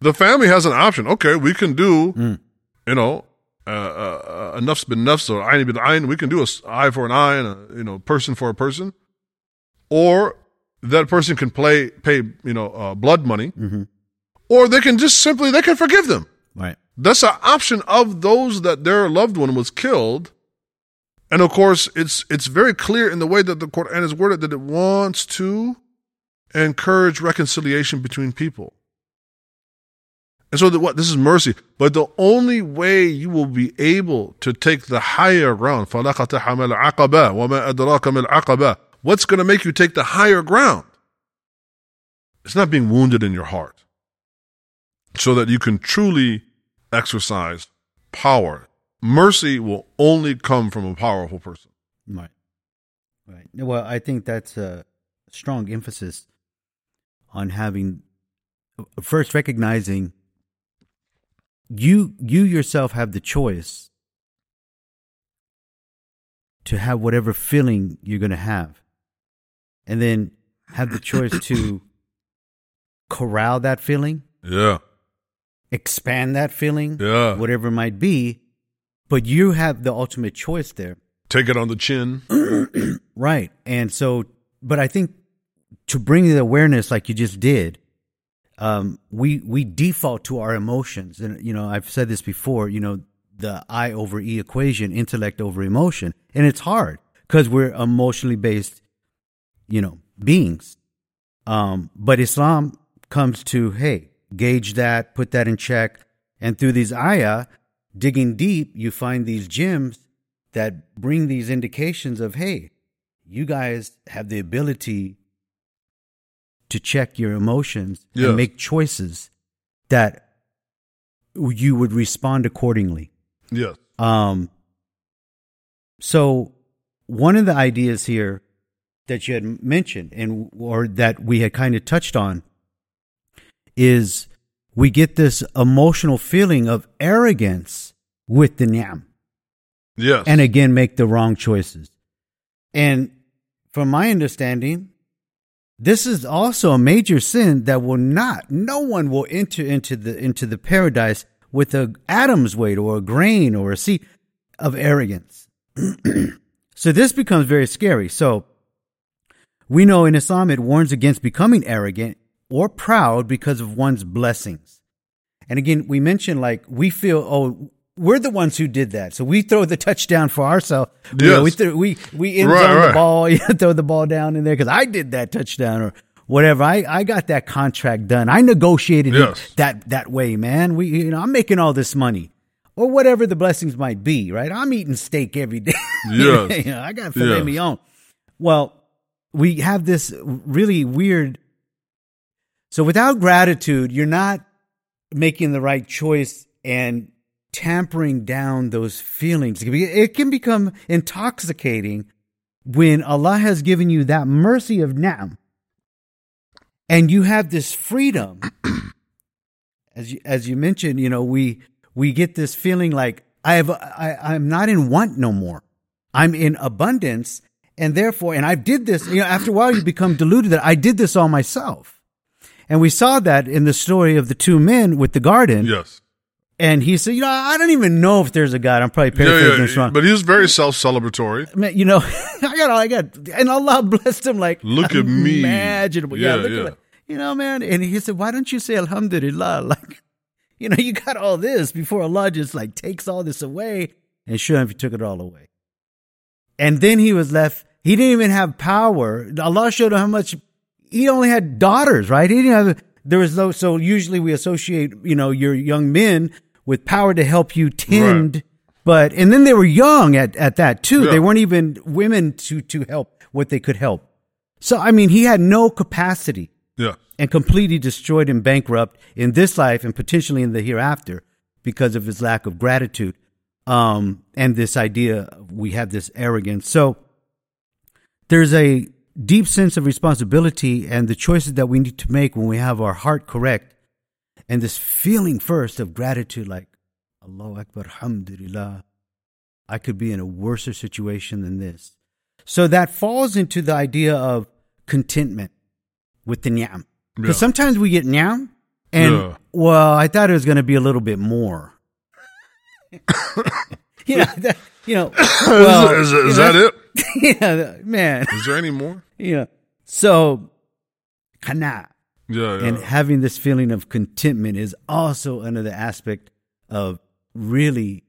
The family has an option. Okay, we can do, Mm. you know, uh, uh, uh, nafs bin nafs or ayn bin ayn. We can do a eye for an eye and a, you know, person for a person. Or that person can play, pay, you know, uh, blood money Mhm or they can just simply they can forgive them. Right. That's an option of those that their loved one was killed. And of course, it's it's very clear in the way that the Quran is worded that it wants to encourage reconciliation between people. And so, the, what this is mercy, but the only way you will be able to take the higher ground, What's going to make you take the higher ground? It's not being wounded in your heart so that you can truly exercise power. Mercy will only come from a powerful person. Right. Right. Well, I think that's a strong emphasis on having first recognizing you you yourself have the choice to have whatever feeling you're going to have and then have the choice to [coughs] corral that feeling Yeah. Expand that feeling Yeah. whatever it might be but you have the ultimate choice there Take it on the chin. [clears throat] Right. And so, but I think to bring the awareness like you just did, um, we we default to our emotions, and you know I've said this before. You know the I over E equation, intellect over emotion, and it's hard because we're emotionally based, you know, beings. Um, but Islam comes to hey, gauge that, put that in check, and through these ayah, digging deep, you find these gems that bring these indications of hey, you guys have the ability to check your emotions Yes. and make choices that you would respond accordingly. Yes. Um, so one of the ideas here that you had mentioned and or that we had kind of touched on is we get this emotional feeling of arrogance with the ni'am Yes. and again make the wrong choices. And from my understanding, this is also a major sin that will not no one will enter into the into the paradise with a atom's weight or a grain or a seed of arrogance. [clears throat] so this becomes very scary. So we know in Islam it warns against becoming arrogant or proud because of one's blessings. And again, we mentioned like we feel, oh, we're the ones who did that. So we throw the touchdown for ourselves. You know, we, throw, we, we end Right, zone the ball, [laughs] you throw the ball down in there because I did that touchdown or whatever. I, I got that contract done. I negotiated Yes. it that, that way, man. We, you know, I'm making all this money or whatever the blessings might be, right? I'm eating steak every [laughs] day. Yes. [laughs] You know, I got filet Yes. mignon. Well, we have this really weird. So without gratitude, you're not making the right choice and tampering down those feelings. It can become intoxicating when Allah has given you that mercy of Naam and you have this freedom. [clears throat] As you, as you mentioned, you know, we, we get this feeling like I have, I, I'm not in want no more. I'm in abundance. And therefore, and I did this, you know, after a while you become deluded that I did this all myself. And we saw that in the story of the two men with the garden. yes. And he said, you know, I don't even know if there's a God. I'm probably Yeah, paraphrasing yeah, this wrong. But he was very self celebratory. [laughs] Man, you know, [laughs] I got all I got, and Allah [laughs] blessed him like Look at me. imaginable. Yeah, Yeah, look yeah. at. You know, man. And he said, "Why don't you say Alhamdulillah?" Like, you know, you got all this before Allah just like takes all this away. And sure enough, He took it all away. And then he was left. He didn't even have power. Allah showed him how much. He only had daughters, right? He didn't have. There was no. So usually we associate, you know, your young men with power to help you tend. But and then they were young at at that too. Yeah. They weren't even women to to help what they could help. So I mean, he had no capacity Yeah. and completely destroyed and bankrupt in this life and potentially in the hereafter because of his lack of gratitude um, and this idea we have this arrogance. So there's a deep sense of responsibility and the choices that we need to make when we have our heart correct and this feeling first of gratitude like Allahu Akbar, Alhamdulillah. I could be in a worse situation than this. So that falls into the idea of contentment with the ni'am. Because Yeah. sometimes we get ni'am and, Yeah. well, I thought it was going to be a little bit more. [coughs] [coughs] you know, that, you know, [coughs] well, is, is, you know, that it? [laughs] yeah, man. Is there any more? yeah. so, kana Yeah. yeah. and having this feeling of contentment is also another aspect of really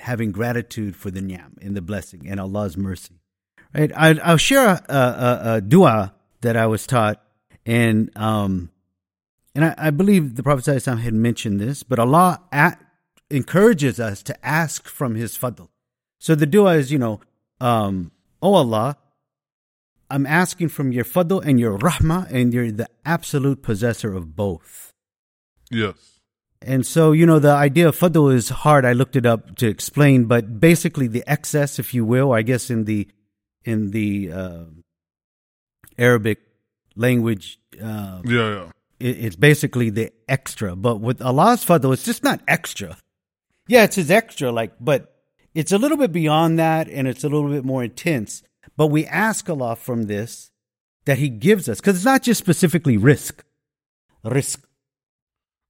having gratitude for the ni'am and the blessing and Allah's mercy. Right? I, I'll share a, a, a, a dua that I was taught, and um, and I, I believe the Prophet ﷺ had mentioned this, but Allah at, encourages us to ask from His fadl. So the dua is, you know, um, oh Allah, I'm asking from your fadl and your rahmah, and you're the absolute possessor of both. yes. And so, you know, the idea of fadl is hard. I looked it up to explain, but basically the excess, if you will, I guess in the in the uh, Arabic language, uh, Yeah. Yeah. it, it's basically the extra. But with Allah's fadl, it's just not extra. Yeah, it's his extra, like, but it's a little bit beyond that, and it's a little bit more intense. But we ask Allah from this that He gives us, because it's not just specifically rizq, rizq.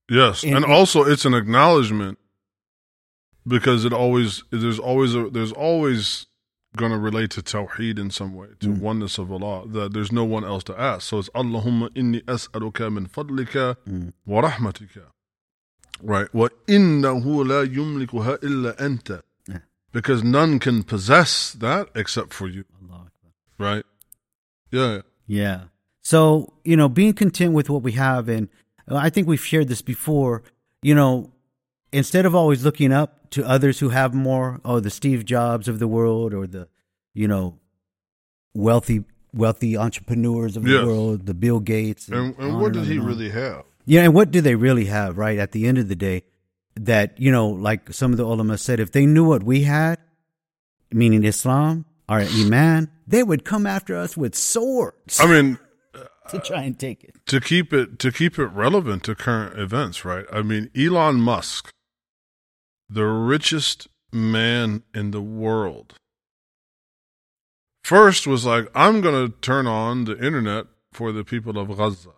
Yes, And- and, also it's an acknowledgement because it always there's always a there's always going to relate to Tawheed in some way, to Mm. oneness of Allah, that there's no one else to ask. So it's Allahumma inni as'aluka min fadlika Mm. wa rahmatika. Right. Wa innahu la yumlikuha illa anta. Because none can possess that except for you. Right. Yeah. Yeah. So, you know, being content with what we have, and I think we've shared this before, you know, instead of always looking up to others who have more, oh, the Steve Jobs of the world or the, you know, wealthy, wealthy entrepreneurs of the Yes. world, the Bill Gates. And, and on what did on he on. really have? Yeah, and what do they really have, right? At the end of the day, that, you know, like some of the ulama said, if they knew what we had, meaning Islam, our Iman, they would come after us with swords I mean, [laughs] to try and take it. to keep it to keep it relevant to current events, right? I mean, Elon Musk, the richest man in the world, first was like, "I'm going to turn on the internet for the people of Gaza."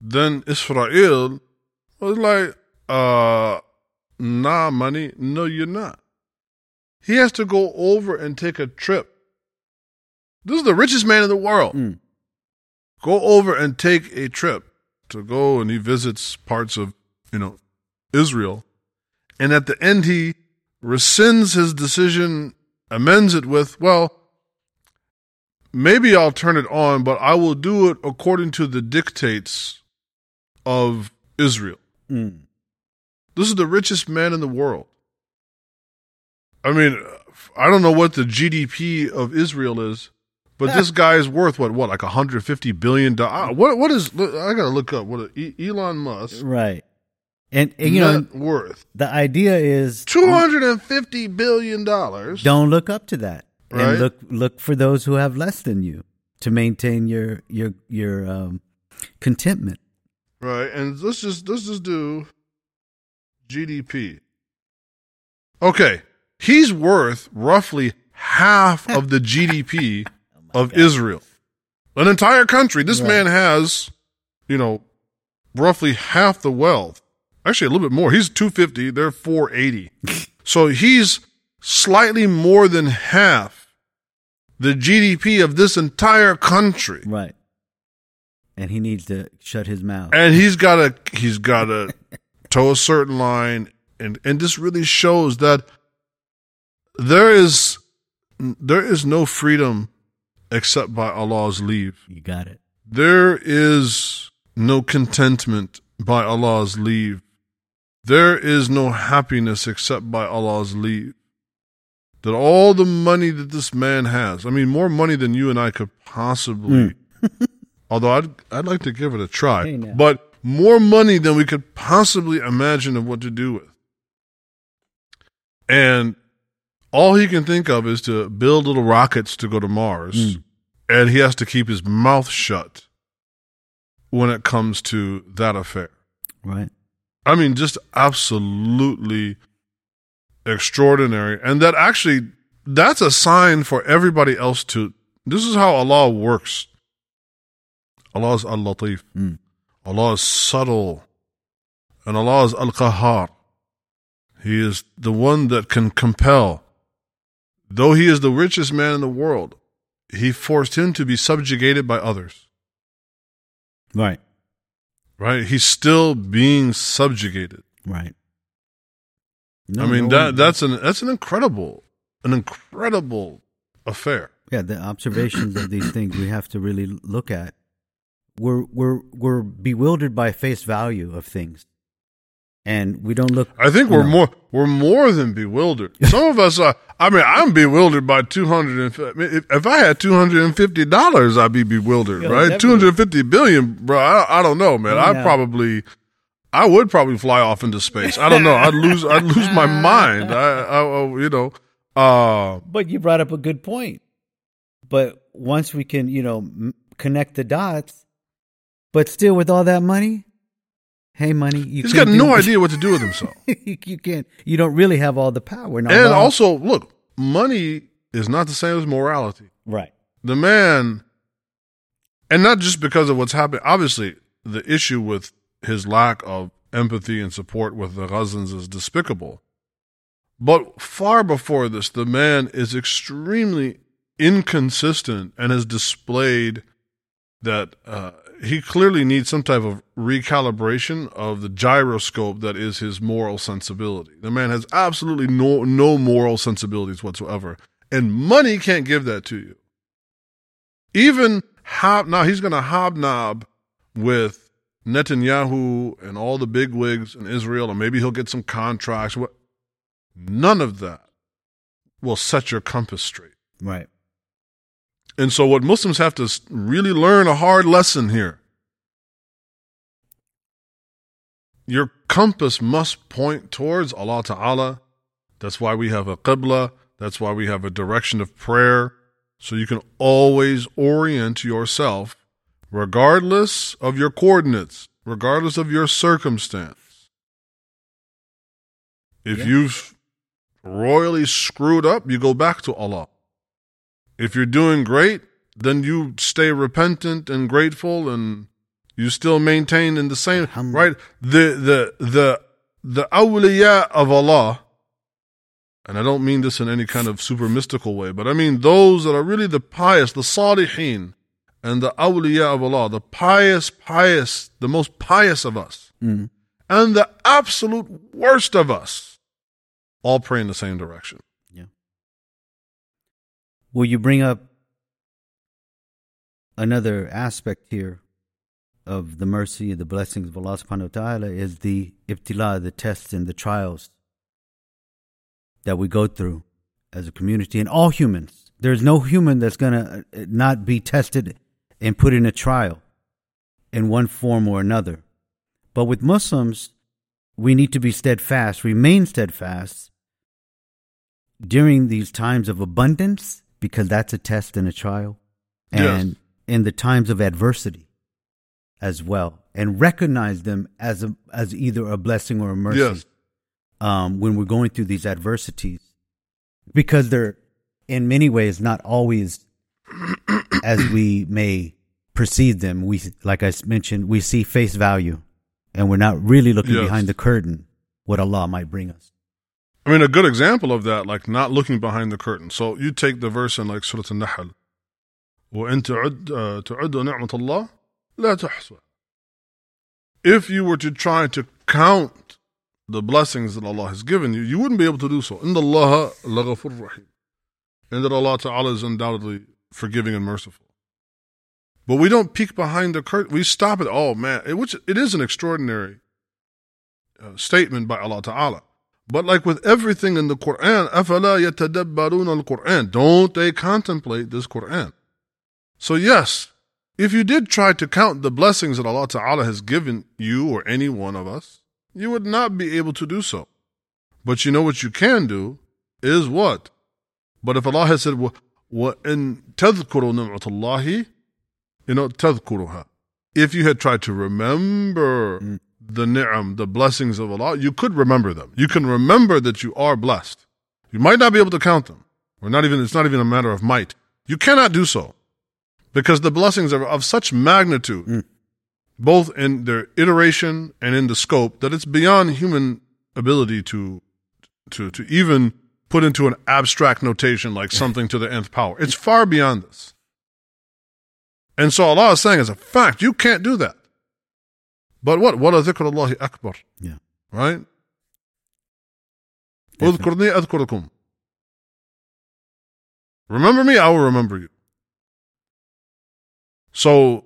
Then Israel was like, "Uh, nah, money, no, you're not." He has to go over and take a trip. This is the richest man in the world Mm. go over and take a trip to go and he visits parts of you know Israel and at the end he rescinds his decision amends it with well maybe I'll turn it on but I will do it according to the dictates of Israel Mm. this is the richest man in the world I mean I don't know what the GDP of Israel is but this [laughs] guy is worth what? What like 150 billion dollars? What? What is? I gotta look up what Elon Musk Right. And, and you know, worth. the idea is 250 billion dollars. don't look up to that. Right. And look look for those who have less than you to maintain your your your um contentment. Right, and let's just let's just do GDP. Okay, he's worth roughly half of the [laughs] GDP oh of Israel, an entire country. This Right. man has, you know, roughly half the wealth. Actually, a little bit more. He's two fifty. They're four eighty. [laughs] so he's slightly more than half the GDP of this entire country. Right. And he needs to shut his mouth. and he's got to he's got to [laughs] toe a certain line and and this really shows that there is there is no freedom except by Allah's leave You got it. there is no contentment by Allah's leave there is no happiness except by Allah's leave that all the money that this man has i mean more money than you and I could possibly hmm. [laughs] although I'd I'd like to give it a try. Hey, but more money than we could possibly imagine of what to do with. And all he can think of is to build little rockets to go to Mars, Mm. and he has to keep his mouth shut when it comes to that affair. Right. I mean, just absolutely extraordinary. And that actually, that's a sign for everybody else to. This is how Allah works. Allah is Al Latif. Mm. Allah is subtle. And Allah is Al Qahar. He is the one that can compel. Though he is the richest man in the world, he forced him to be subjugated by others. Right. Right? He's still being subjugated. Right. I mean no that that's an that's an incredible an incredible affair. yeah, the observations of these things we have to really look at. We're we're we're bewildered by face value of things, and we don't look. I think we're know, more we're more than bewildered. [laughs] Some of us are. I mean, I'm bewildered by two hundred and. I mean, If, if I had two hundred and fifty dollars, I'd be bewildered, Yeah, right? definitely. Two hundred fifty billion, bro. I, I don't know, man. I probably, I would probably fly off into space. I don't know. I'd lose. I'd lose my [laughs] mind. I, I, I you know. Uh, But you brought up a good point. But once we can, you know, m- connect the dots, but still with all that money, hey, money, you he's can't He's got no [laughs] idea what to do with himself. [laughs] you, can't. You don't really have all the power. Now, and why- also, look, money is not the same as morality. right, the man, and not just because of what's happening. Obviously, the issue with his lack of empathy and support with the Gazans is despicable. But far before this, the man is extremely inconsistent and has displayed that uh, he clearly needs some type of recalibration of the gyroscope that is his moral sensibility. The man has absolutely no no moral sensibilities whatsoever, and money can't give that to you. Even hob now he's going to hobnob with Netanyahu and all the big wigs in Israel, and maybe he'll get some contracts. None of that will set your compass straight. Right. And so, what Muslims have to really learn a hard lesson here. Your compass must point towards Allah Ta'ala. That's why we have a qibla. That's why we have a direction of prayer. So you can always orient yourself, regardless of your coordinates, regardless of your circumstance. If Yeah. you've royally screwed up, you go back to Allah. If you're doing great, then you stay repentant and grateful and you still maintain in the same right the the the the awliya of Allah and I don't mean this in any kind of super mystical way, but I mean those that are really the pious, the salihin, and the awliya of Allah, the pious, pious, the most pious of us, Mm. and the absolute worst of us, all pray in the same direction. Will you bring up another aspect here of the mercy the blessings of Allah subhanahu wa ta'ala is the ibtila, the tests and the trials that we go through as a community and all humans. There's no human that's going to uh, not be tested and put in a trial in one form or another. But with Muslims, we need to be steadfast, remain steadfast during these times of abundance because that's a test and a trial and Yes. in the times of adversity as well and recognize them as a, as either a blessing or a mercy Yes. um, when we're going through these adversities because they're in many ways not always [clears throat] as we may perceive them we like i mentioned we see face value and we're not really looking Yes. behind the curtain what allah might bring us I mean, a good example of that, like not looking behind the curtain. So you take the verse in like Surah An-Nahl. وَإِن تعد, uh, تعدوا نعمة الله لا تحصوها. If you were to try to count the blessings that Allah has given you, you wouldn't be able to do so. إِنَّ اللَّهَ لَغَفُرٌ رَحِيمٌ. And that Allah Ta'ala is undoubtedly forgiving and merciful. But we don't peek behind the curtain. We stop it. Oh man, it, which it is an extraordinary uh, statement by Allah Ta'ala. But like with everything in the Quran, أَفَلَا يَتَدَبَّرُونَ الْقُرْآنِ Don't they contemplate this Quran? So yes, if you did try to count the blessings that Allah Ta'ala has given you or any one of us, you would not be able to do so. But you know what you can do is what? But if Allah has said, وَإِن تَذْكُرُوا نِعْمَةَ اللَّهِ You know, تَذْكُرُهَا If you had tried to remember the ni'am, the blessings of Allah, you could remember them. You can remember that you are blessed. You might not be able to count them. Or not even, it's not even a matter of might. You cannot do so. Because the blessings are of such magnitude, both in their iteration and in the scope, that it's beyond human ability to, to, to even put into an abstract notation like something to the nth power. It's far beyond this. And so Allah is saying as a fact, you can't do that. But what? وَلَا ذِكْرُ اللَّهِ أَكْبَرُ yeah Right? Definitely. اذكرني أذكركم. Remember me, I will remember you. So,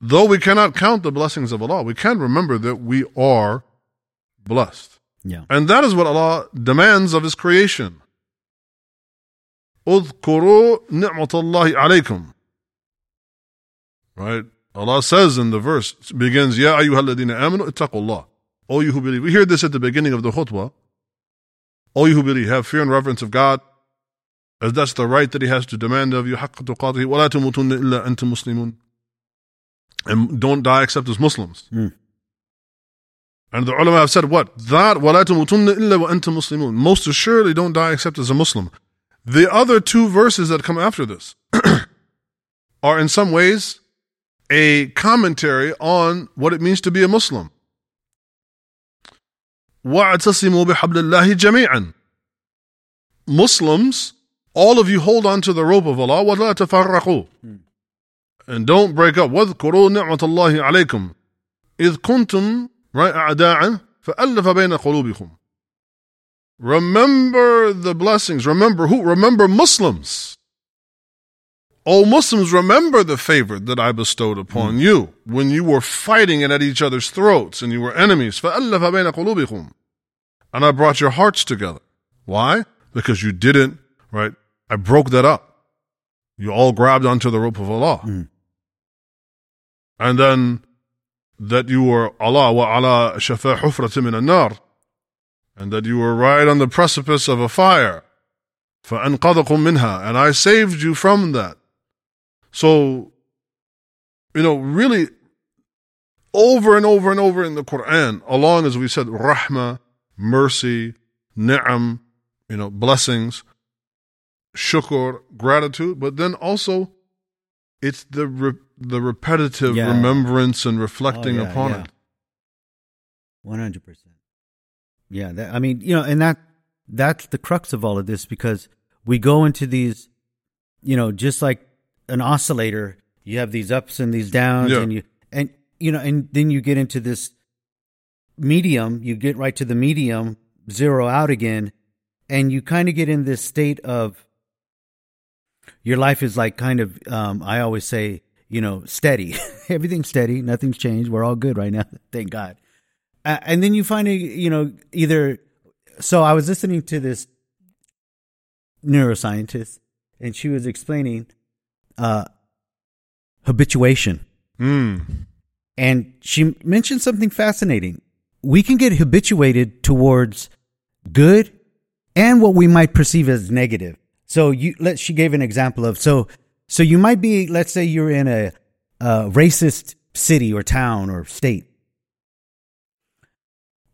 though we cannot count the blessings of Allah, we can remember that we are blessed. yeah And that is what Allah demands of His creation. اذكروا نعمة الله عليكم. Right? Allah says in the verse, it begins, يا أيها الذين آمنوا اتقوا الله. O you who believe. We hear this at the beginning of the khutbah. O you who believe, have fear and reverence of God, as that's the right that He has to demand of you. حق تقاته ولا تموتن إلا أنتم مسلمون. And don't die except as Muslims. Mm. And the ulama have said what? That وَلَا تَمُوتُنَّ إِلَّا وَأَنْتُمْ مُسْلِمُونَ Most assuredly don't die except as a Muslim. The other two verses that come after this [clears throat] are in some ways a commentary on what it means to be a Muslim. وَاعْتَصِمُوا بِحَبْلِ اللَّهِ جَمِيعًا Muslims, all of you hold on to the rope of Allah. وَلَا تَفَرَّقُوا And don't break up. وَاذْكُرُوا نِعْمَةَ اللَّهِ عَلَيْكُمْ إِذْ كُنْتُمْ right, أَعْدَاءً فَأَلَّفَ بَيْنَ قُلُوبِكُمْ Remember the blessings. Remember who? Remember Muslims. O Muslims, remember the favor that I bestowed upon you when you were fighting it at each other's throats and you were enemies. فَأَلَّفَ بَيْنَ قُلُوبِكُمْ And I brought your hearts together. Why? Because you didn't, right? I broke that up. You all grabbed onto the rope of Allah. And then that you were Allah wa ala shafa hufratin min nar and that you were right on the precipice of a fire. فَأَنْقَذَكُم مِّنْهَا And I saved you from that. So, you know, really, over and over and over in the Quran, along as we said, rahmah, mercy, ni'am, you know, blessings, shukr, gratitude, but then also it's the re- the repetitive Yeah. remembrance and reflecting Oh, yeah, upon yeah. it. One hundred percent. Yeah, that, I mean, you know, and that that's the crux of all of this because we go into these, you know, just like an oscillator, you have these ups and these downs, Yeah. and you and you know, and then you get into this medium. You get right to the medium, zero out again, and you kind of get in this state of your life is like kind of. Um, I always say, you know, steady. [laughs] Everything's steady. Nothing's changed. We're all good right now. [laughs] Thank God. Uh, and then you find a, you know, either. So I was listening to this neuroscientist, and she was explaining uh, habituation. Mm. And she mentioned something fascinating. We can get habituated towards good and what we might perceive as negative. So you let she gave an example of so so you might be let's say you're in a, a racist city or town or state.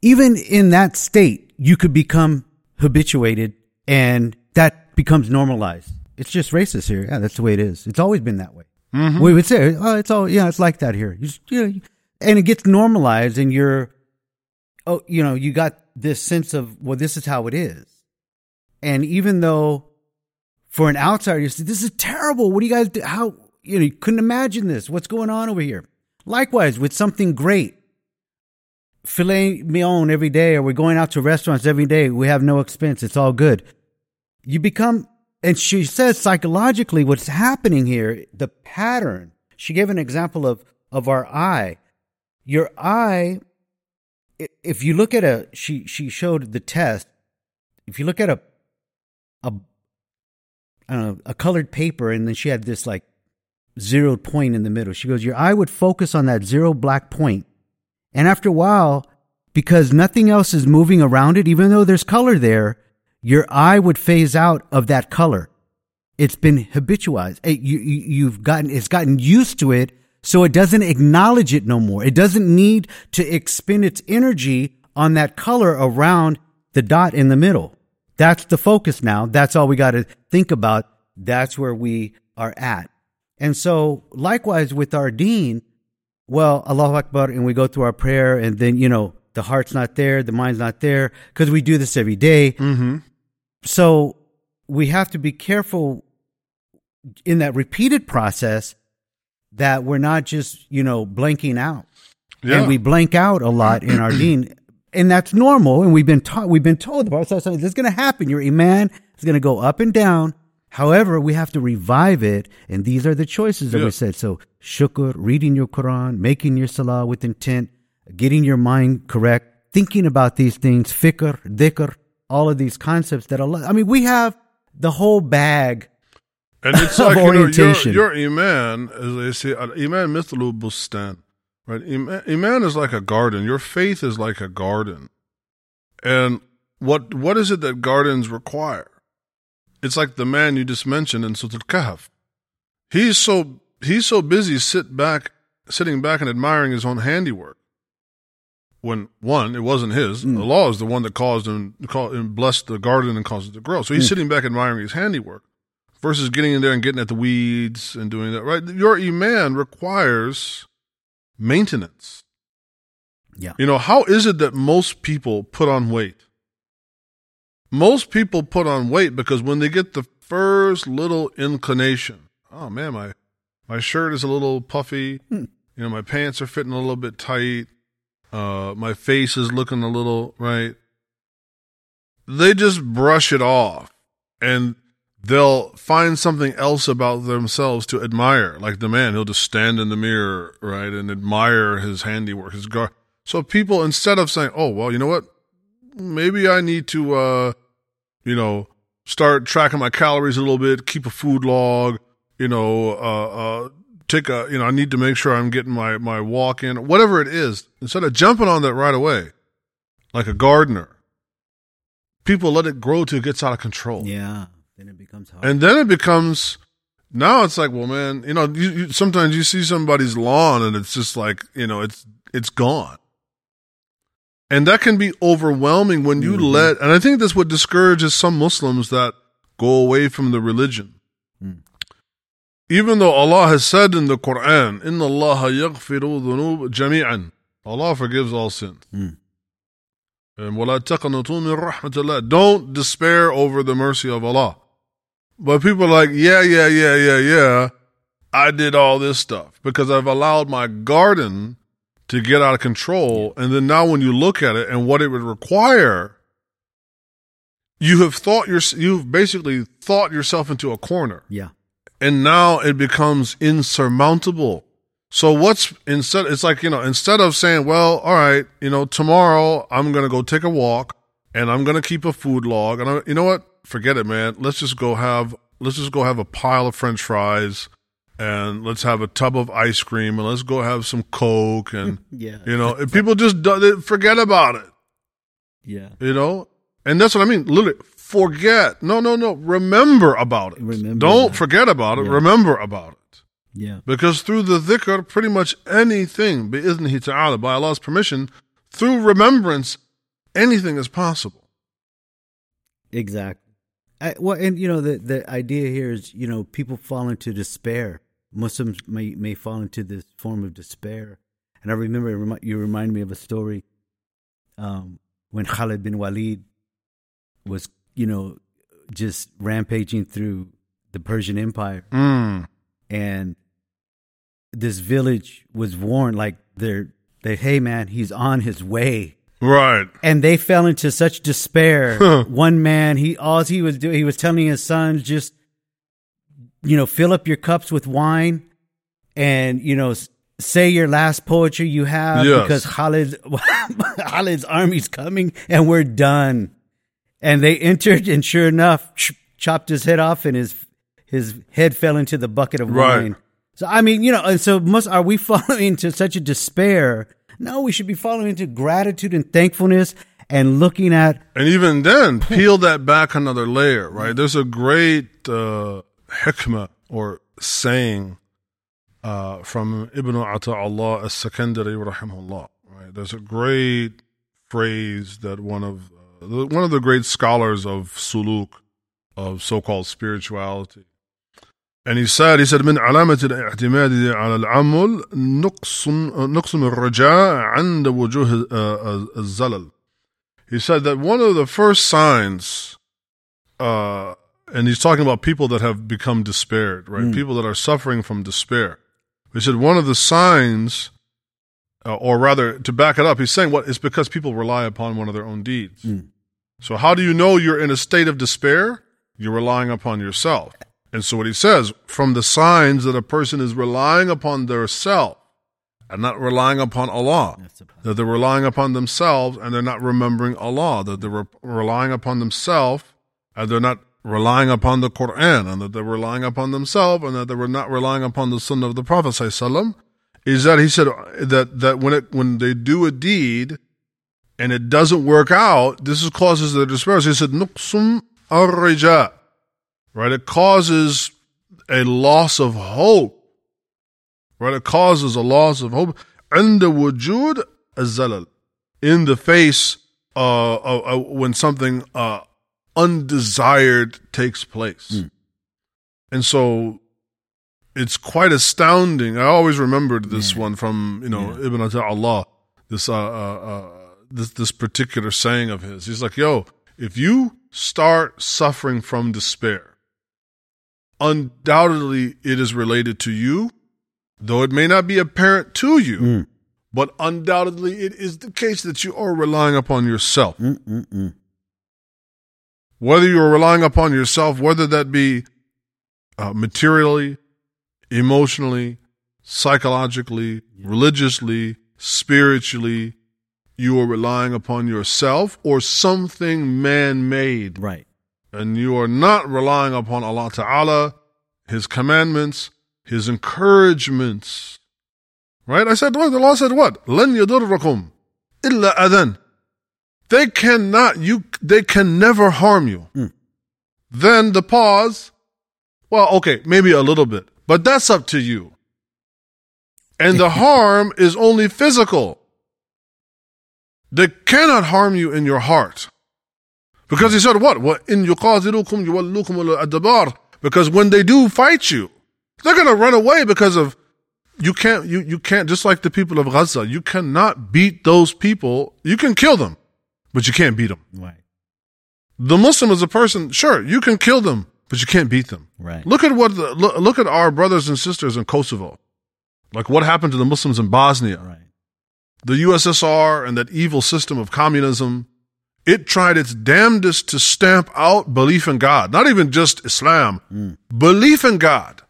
Even in that state, you could become habituated and that becomes normalized. It's just racist here. Yeah, that's the way it is. It's always been that way. Mm-hmm. We would say, oh, it's all, yeah, it's like that here. You just, you know, and it gets normalized and you're, oh, you know, you got this sense of, well, this is how it is. And even though for an outsider, you say, this is terrible. What do you guys do? How, you know, you couldn't imagine this. What's going on over here? Likewise, with something great, filet mignon every day, or we're going out to restaurants every day. We have no expense. It's all good. You become, and she says psychologically, what's happening here, the pattern. She gave an example of, of our eye. Your eye, if you look at a, she, she showed the test. If you look at a, a, know, a colored paper, and then she had this like zeroed point in the middle. She goes, Your eye would focus on that zero black point. And after a while, because nothing else is moving around it, even though there's color there, your eye would phase out of that color. It's been habitualized. It- you, you've gotten, it's gotten used to it. So it doesn't acknowledge it no more. It doesn't need to expend its energy on that color around the dot in the middle. That's the focus now. That's all we got to think about. That's where we are at. And so likewise with our deen, well, Allahu Akbar, and we go through our prayer, and then, you know, the heart's not there, the mind's not there, because we do this every day. Mm-hmm. So we have to be careful in that repeated process that we're not just, you know, blanking out. Yeah. And we blank out a lot in our [clears throat] deen. And that's normal. And we've been taught, we've been told the Prophet said, this is going to happen. Your iman is going to go up and down. However, we have to revive it. And these are the choices that Yeah. we said. So shukr, reading your Quran, making your salah with intent, getting your mind correct, thinking about these things, fikr, dhikr, all of these concepts that Allah, I mean, we have the whole bag. And it's [laughs] of like, you know, your, your iman, as they say, iman mithlu bustan. Right? Iman, iman is like a garden. Your faith is like a garden. And what what is it that gardens require? It's like the man you just mentioned in Surah Al-Kahf. He's so he's so busy sit back sitting back and admiring his own handiwork. When one, it wasn't his. Mm. The law is the one that caused him, and blessed the garden and caused it to grow. So he's mm. sitting back admiring his handiwork versus getting in there and getting at the weeds and doing that. Right? Your iman requires maintenance. Yeah. You know, how is it that most people put on weight? most people put on weight because when they get the first little inclination, oh man, my my shirt is a little puffy, hmm. you know, my pants are fitting a little bit tight, uh, my face is looking a little right. They just brush it off and they'll find something else about themselves to admire. Like the man, he'll just stand in the mirror, right, and admire his handiwork, his gar. So people, instead of saying, "Oh, well, you know what? Maybe I need to, uh, you know, start tracking my calories a little bit, keep a food log, you know, uh, uh, take a, you know, I need to make sure I'm getting my my walk in, whatever it is." Instead of jumping on that right away, like a gardener, people let it grow till it gets out of control. Yeah. Then it becomes hard. And then it becomes now it's like, well, man, you know, you, you, sometimes you see somebody's lawn and it's just like, you know, it's it's gone. And that can be overwhelming when you Mhm. let and I think that's what discourages some Muslims that go away from the religion. Mm. Even though Allah has said in the Quran, "Inna Allah yaghfiru dhunub jami'an." Allah forgives all sins. Mm. And وَلَا تَقْنَطُوا مِن رَحْمَةِ اللَّهِ Don't despair over the mercy of Allah. But people are like, yeah, yeah, yeah, yeah, yeah. I did all this stuff because I've allowed my garden to get out of control. And then now when you look at it and what it would require, you have thought your, you've basically thought yourself into a corner yeah. and now it becomes insurmountable. So what's instead? It's like you know, instead of saying, "Well, all right, you know, tomorrow I'm gonna go take a walk and I'm gonna keep a food log," and I, you know what? Forget it, man. Let's just go have let's just go have a pile of French fries and let's have a tub of ice cream and let's go have some Coke and [laughs] Yeah. you know, people just do, forget about it Yeah. you know and that's what i mean literally forget no no no remember about it Remember don't that. forget about it Yeah. remember about it Yeah. because through the dhikr pretty much anything bi'idhnihi ta'ala by allah's permission through remembrance anything is possible Exactly. I, well, and you know the the idea here is you know people fall into despair. Muslims may may fall into this form of despair. And I remember you remind me of a story um, when Khalid bin Walid was you know just rampaging through the Persian Empire, mm. and this village was warned like they're they hey man he's on his way right and they fell into such despair. [laughs] One man, he all he was doing, he was telling his sons, just you know, fill up your cups with wine, and you know, say your last poetry you have Yes. because Khalid [laughs] Khalid's army's coming, and we're done. And they entered, and sure enough, ch- chopped his head off, and his his head fell into the bucket of Right. wine. So I mean, you know, and so must are we [laughs] falling into such a despair? No, we should be falling into gratitude and thankfulness and looking at and even then peel that back another layer right there's a great uh hikmah or saying uh, from Ibn Ata'Allah as-Sakandari rahimahullah. Right? There's a great phrase that one of one of the great scholars of suluk, of so-called spirituality, and he said, he said, من علامة الاعتماد على العمل نقص نقص من الرجاء عند وجوه uh, الزلل. He said that one of the first signs, uh, and he's talking about people that have become despaired, right? People that are suffering from despair. He said one of the signs, uh, or rather, to back it up, he's saying what it's because people rely upon one of their own deeds. So how do you know you're in a state of despair? You're relying upon yourself. And so what he says, from the signs that a person is relying upon their self and not relying upon Allah, that they're relying upon themselves and they're not remembering Allah, that they're re- relying upon themselves and they're not relying upon the Quran, and that they're relying upon themselves and that they were not relying upon the Sunnah of the Prophet sallallahu is that he said that that when it when they do a deed and it doesn't work out, this is causes the despair. He said nuksum arija, right? It causes a loss of hope, right? It causes a loss of hope. And the wujud azalal, in the face uh, uh, uh, when something uh, undesired takes place, mm. and so it's quite astounding. I always remembered this one from, you know, Ibn Allah, this, uh, uh, uh, this, this particular saying of his. He's like, yo, if you start suffering from despair, undoubtedly it is related to you, though it may not be apparent to you, Mm. but undoubtedly it is the case that you are relying upon yourself. Mm-mm-mm. Whether you're relying upon yourself, whether that be uh, materially, emotionally, psychologically, religiously, spiritually, you are relying upon yourself or something man made. Right. And you are not relying upon Allah Ta'ala, His commandments, His encouragements. Right? I said what? The law said what? لن يضركم إلا أذن. They cannot, you, they can never harm you. Mm. Then the pause, well, okay, maybe a little bit, but that's up to you. And the [laughs] harm is only physical. They cannot harm you in your heart. Because he said what? What in yuqatilukum yuwallukum al-adbar. Because when they do fight you, they're gonna run away because of you can't you, you can't just like the people of Gaza, you cannot beat those people. You can kill them, but you can't beat them. Right. The Muslim is a person, sure, you can kill them, but you can't beat them. Right. Look at what the, look, look at our brothers and sisters in Kosovo. Like what happened to the Muslims in Bosnia Right. the USSR and that evil system of communism, it tried its damnedest to stamp out belief in God, not even just Islam, Mm. belief in God.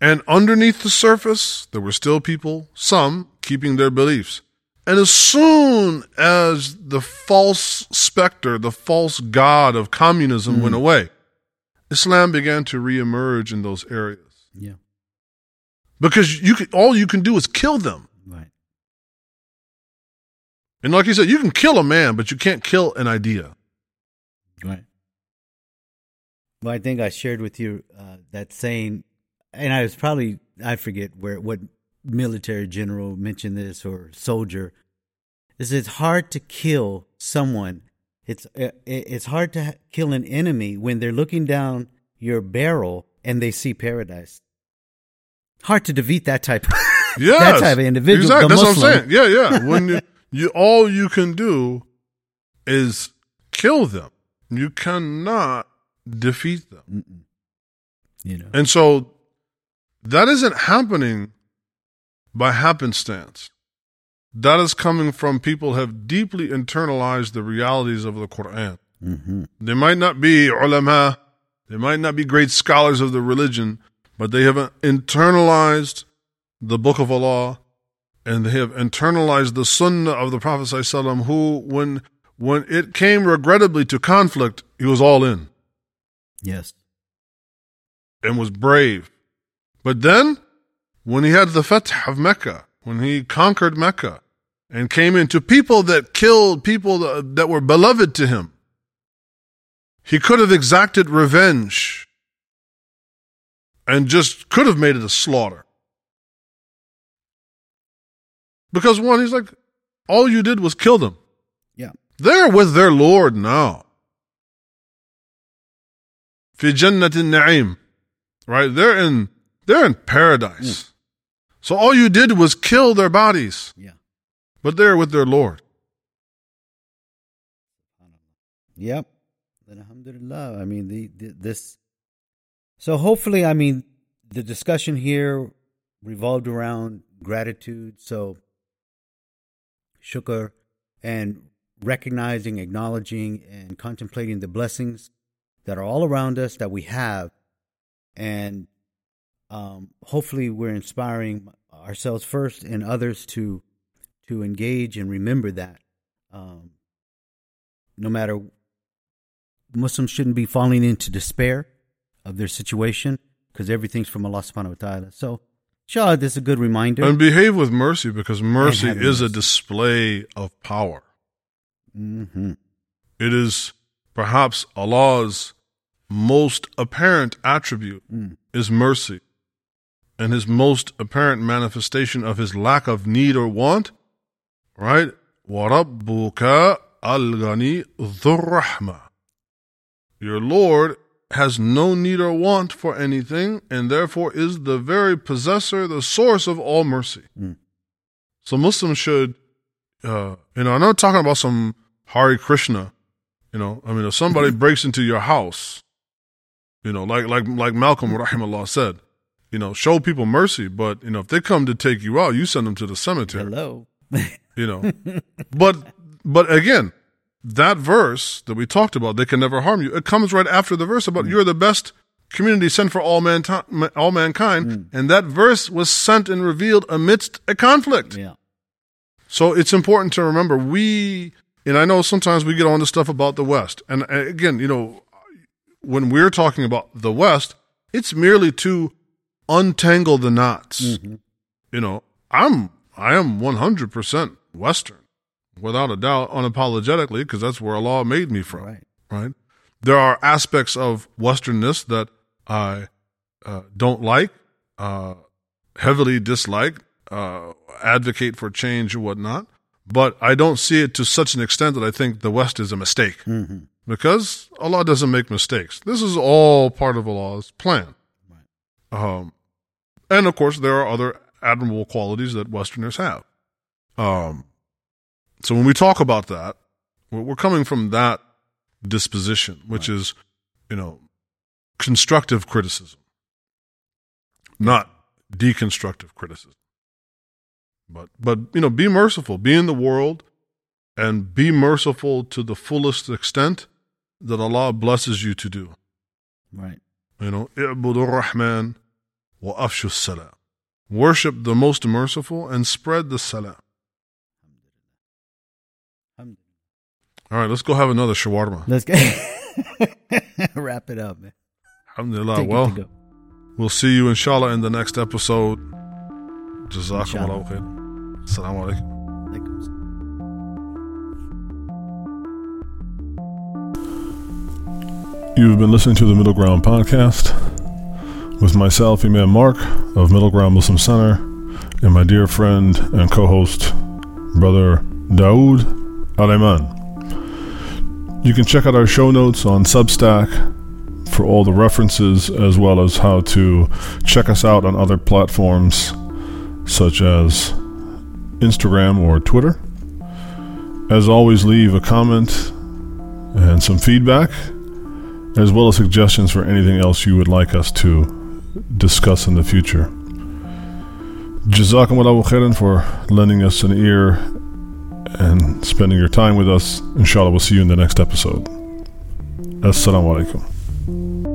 And underneath the surface, there were still people, some, keeping their beliefs. And as soon as the false specter, the false god of communism went away, Islam began to reemerge in those areas. Yeah. Because you can, all you can do is kill them. Right. And like you said, you can kill a man, but you can't kill an idea. Right. Well, I think I shared with you uh, that saying, and I was probably I forget where what military general mentioned this or soldier. Is it's hard to kill someone. It's uh, it's hard to kill an enemy when they're looking down your barrel and they see paradise. Hard to defeat that type. [laughs] Yes, that type of individual. Exactly. That's Muslim. what I'm saying. Yeah, yeah. When you, [laughs] you all you can do is kill them. You cannot defeat them. Mm-mm. You know. And so that isn't happening by happenstance. That is coming from people who have deeply internalized the realities of the Quran. hmm They might not be ulama, they might not be great scholars of the religion, but they have internalized the book of Allah and they have internalized the sunnah of the Prophet ﷺ, who, when, when it came regrettably to conflict, he was all in Yes. and was brave. But then, when he had the Fath of Mecca, when he conquered Mecca and came into people that killed people that, that were beloved to him, he could have exacted revenge and just could have made it a slaughter. Because one, he's like, all you did was kill them. Yeah. They're with their Lord now. في جنة النعيم. Right? They're in they're in paradise. So all you did was kill their bodies, Yeah. but they're with their Lord. Yep. Then alhamdulillah. I mean, the, the this. So hopefully, I mean, the discussion here revolved around gratitude. So shukr and recognizing, acknowledging, and contemplating the blessings that are all around us that we have, and um, hopefully, we're inspiring ourselves first and others to to engage and remember that. Um, no matter Muslims shouldn't be falling into despair of their situation because everything's from Allah subhanahu wa ta'ala. So, inshallah, this is a good reminder. And behave with mercy because mercy is a display of power. hmm It is perhaps Allah's most apparent attribute Mm. is mercy and his most apparent manifestation of his lack of need or want, right? وَرَبُّكَ الْغَنِي ذُو الرَّحْمَةِ Your Lord has no need or want for anything, and therefore is the very possessor, the source of all mercy. Mm. So Muslims should, uh, you know, I'm not talking about some Hare Krishna, you know. I mean, if somebody [laughs] breaks into your house, you know, like like like Malcolm rahimahullah said, you know, show people mercy, but you know, if they come to take you out, you send them to the cemetery. Hello. [laughs] You know, but but again, that verse that we talked about, they can never harm you. It comes right after the verse about you're the best community sent for all mankind, all mankind, and that verse was sent and revealed amidst a conflict. Yeah. So it's important to remember we, and I know sometimes we get on to stuff about the West, and uh, again, you know, when we're talking about the West, it's merely to untangle the knots. You know, I'm I am 100% Western, without a doubt, unapologetically, because that's where Allah made me from. Right. Right. There are aspects of Westernness that I uh, don't like, uh, heavily dislike, uh, advocate for change or whatnot. But I don't see it to such an extent that I think the West is a mistake. Because Allah doesn't make mistakes. This is all part of Allah's plan. Um, and of course, there are other admirable qualities that Westerners have. Um, so when we talk about that, we're coming from that disposition, which right. is, you know, constructive criticism, not deconstructive criticism. But, but you know, be merciful, be in the world, and be merciful to the fullest extent that Allah blesses you to do. Right. You know, Ibn Rahman وأفشوا السلام. Worship the most merciful and spread the salam. Alhamdulillah. All right, let's go have another shawarma. Let's go. [laughs] Wrap it up, man. Alhamdulillah. Take it well, to go. we'll see you inshallah in the next episode. Jazakum Inshallah. Allah khair. Assalamu alaikum. Alaikum salam. You've been listening to the Middle Ground Podcast with myself, Imam Marc of Middle Ground Muslim Center, and my dear friend and co host, Brother Dawud Aleman. You can check out our show notes on Substack for all the references as well as how to check us out on other platforms such as Instagram or Twitter. As always, leave a comment and some feedback as well as suggestions for anything else you would like us to discuss in the future. Jazakumullahu khairan for lending us an ear and spending your time with us. Inshallah, we'll see you in the next episode. Assalamu alaikum.